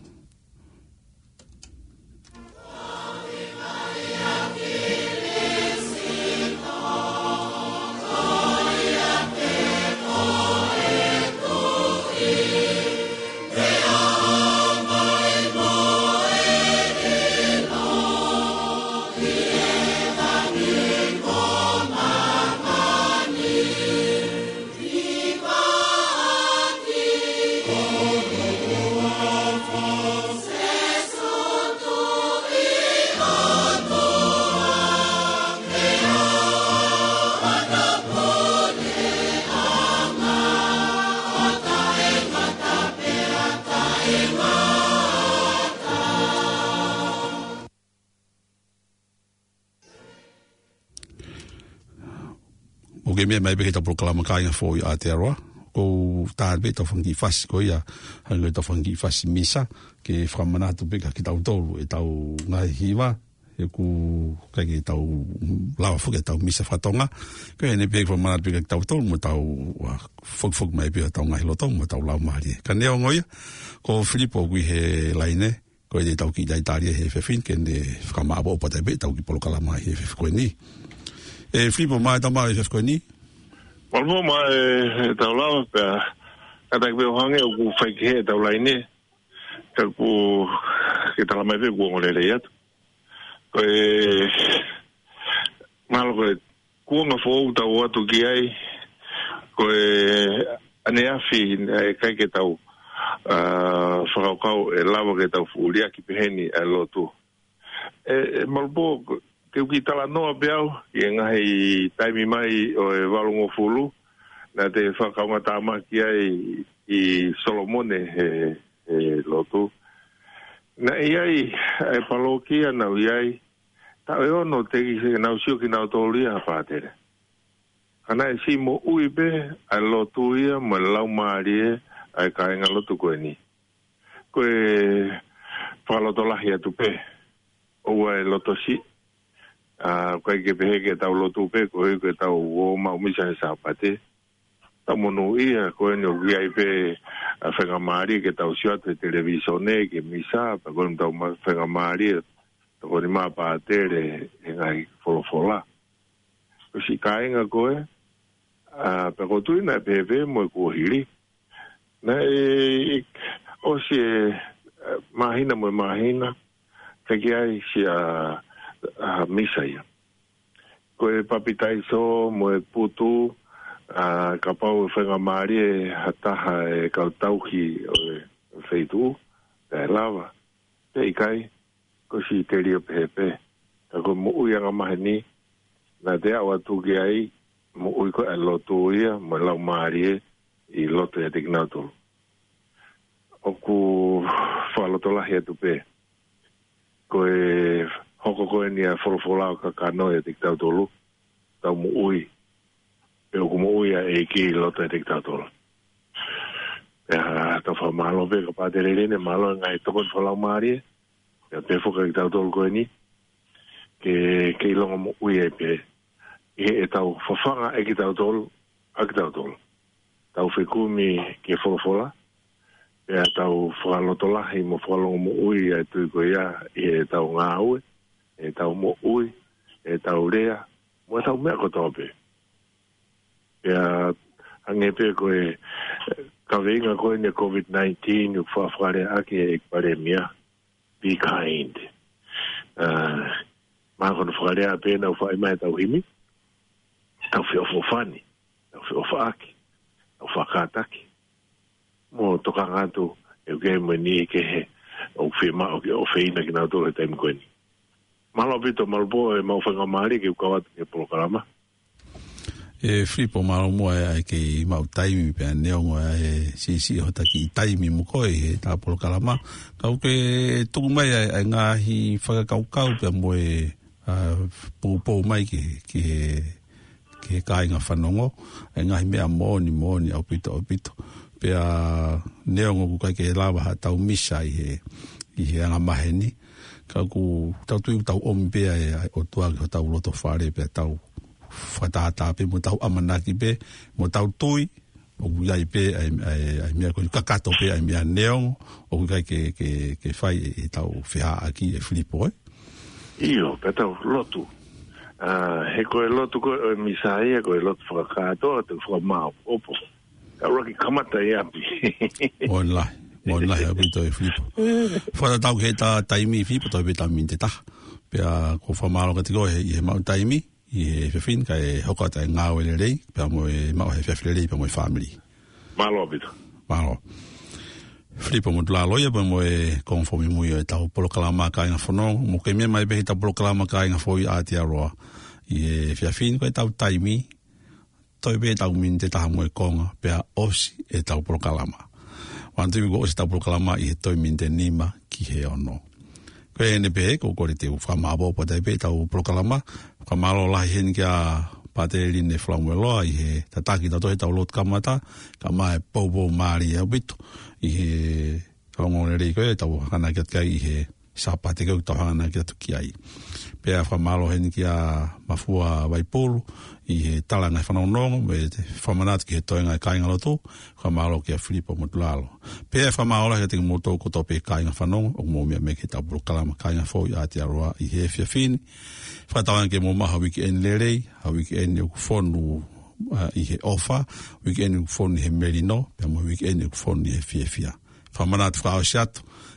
ke mea mai peke tapu kalama kāinga fō i Aotearoa. Ko tāpe tau whangi whasi ko ia, hangi tau whangi whasi misa, ke whamana tu peka ki tau tōru e tau ngai hiwa, e ku kai ki tau lawa fuke tau misa whatonga, ko e ne peke whamana tu peka ki tau tōru, mo tau fuk fuk mai peka tau ngai lotong, mo tau lau maari. Ka neo ngoia, ko Filippo kui he laine, ko e tau ki dai tāria he whewhin, ke ne whakamaa po opatai pe, tau ki polo kalama he whewhin ni e flipo mai ta mai jesko ni Mal mo ma e, e ta la pe ka ta veo hange u fa ke he e ta la ine ka ku ke ta la mai ve go le le yat ko e mal ko e, ku no fo u ta wa tu ki ai ko e ane a fi e ka ke ta u a fa e lavo ke ta u lia ki pe heni a lo tu e mal te uki tala noa peau, i ngahi taimi mai o e walongo fulu, na te whakaunga tāma ki ai i Solomone he, he lotu. Na i ai, e palo ki ana i ai, tau e ono te ki se nau sio ki nau tō lia hapātere. Ana e si mo ui pe, ai lotu ia, mo lau maarie, ai kāinga lotu koe ni. Koe whalotolahi atu pe, ua e lotu si, a kai ke pehe ke tau lotu pe ko he ke tau o ma o misa sa pate ta monu i a ko ni o vi ai pe a fe gamari ke tau sio te televisione ke misa pa ko tau ma fe gamari to ko ni ma pa tere e ngai folo fola o si kai nga ko e a pe ko tu ina pe pe mo ku hiri na e o si mahina mo mahina Fekiai si a uh, a misa ia. Koe papitai so, moe putu, a kapau e whenga maari e hataha e kautauhi o e feitu, e lava, e ikai, koe si te rio pepe. Ka koe mu ui anga mahe ni, na te awa tuki ai, mu ui koe e lotu ia, moe lau maari e, i lotu e tignatu. Oku whalotolahi e tupe. Koe... Koe hoko ko e ni a wholofola ka kanoi a tiktau tolu, tau mu ui, e oku mu ui a e ki i lota e tiktau tolu. E a ta wha malo pe ka pate rene, malo e ngai toko ni wholau maari e, e a pefo ka tiktau tolu ko e ni, ke ke longa mu ui e pe, e e tau whawhanga e kitau tolu, a kitau tolu. Tau whekumi ke wholofola, e a tau whalotolahi mo whalongo mo ui a tui ko ia, e tau ngā ue, e tau mo ui, e tau rea, mo e tau mea ko tope. E a ange pe ko e kawenga ko e COVID-19 u fafare ake e kware mea, be kind. Uh, ma ko no fare a pe na ufai mai tau himi, tau fio fofani, tau fio faake, tau fakatake. Mo toka ngatu e uke mo ni e ke he, o fima o ke o feina ki na tole taimu koe ni malopito malpo e mau whanga mari ki ukawat ke programa. E flipo maro mua e ai ki mau taimi pia neongo e ai e si si hota ki taimi muko e he tā polo kalama. Kau ke tuku mai ai, ai ngā hi whakakaukau pia mo e po mai ki, ki he ki he kāinga whanongo. Ai ngā hi mea mōni mōni au pito au pito. Pia neongo kukai ke lawa ha tau misa i he, i he anga maheni. ni ka ku tau tui tau om pe e, ai o tua ki tau loto whare pe tau whatata pe mo tau amanaki pe mo tau tui o ku iai pe ai, ai, ai mea koi kakato pe ai mea neong o ku kai ke, whai e, e tau whiha aki e flipo e Iyo, pe tau lotu. Uh, he koe lotu koe, o misai e koe lotu whakakato, te whakamau, opo. Ka roki kamata e api. Oen lai o na he apu to e flipo. Whara tau ke ta taimi flipo to e beta min te ta. Pea ko wha maro ka tiko he i he mau taimi, i he fefin, ka e hoka ta e ngāo ele rei, pea mo e mau he fefile rei, pea mo e family. Malo apito. Malo. Flipo mo tula loia, pea mo e konfomi mui o e tau polo kalama ka inga whono, mo ke mea mai pehi tau polo kalama ka inga whoi a te aroa. I he fefin, ka e tau taimi, toi pe tau min te taha mo e konga, pea osi e tau polo kalama. Wan tui go o se tapu kalama i he toi minte nima ki he ono. Ko e ene pehe, ko kore te whamaa po po taipe i tapu kalama, ka malo lahi hen ki a pateri ne flamueloa i he tataki tato he tau lot kamata, ka mai popo maari e wito i he whamaa rei koe i tapu hakanakiat kai i he sapa te kau tau hakanakiat ki ai pe a whamalo he ki a mafua waipolu i he tala ngai whanaunongo me te whamanat ki he toi ngai kainga loto whamalo ki a Filippo Mutlalo pe a whamalo he te ngumoto koto pe kainga whanongo o mōmia me ki ta buru kalama kainga fōi a te aroa i he fia fini whatawa ngai mōma ha wiki eni lerei ha wiki eni oku whonu i he ofa wiki eni oku whonu i he merino pe a mō wiki eni oku whonu i he fia fia whamanat whakao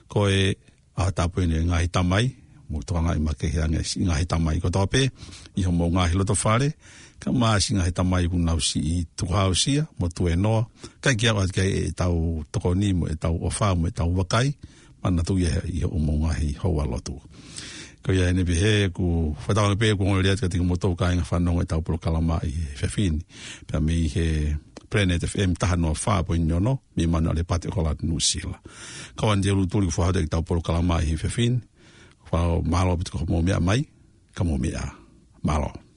ko e a tapu ngai tamai mo toa ngai ma kehea nga si ngahe tamai ko tope, iho mo ngahe loto whare, ka maa si ngahe tamai ku nau si i tukau sia, mo tu e noa, kai kia wat kai e tau toko ni, mo e tau ofa, mo e tau wakai, ma na tu iha iho o mo ngahe hoa lotu. Ko ia ene pihe ku, whatawa ngai pihe ku ngore lea tika tika mo tau kai ngai whanau ngai tau polokalama i whewhini, pia mi he Planet FM taha noa whaa po inyono, mi mana le pate kola tinu sila. Kawan dia lu tuli ku whahatek tau polokalama i whewhini, whao malo pitu ka mō mea mai, ka mō mea malo.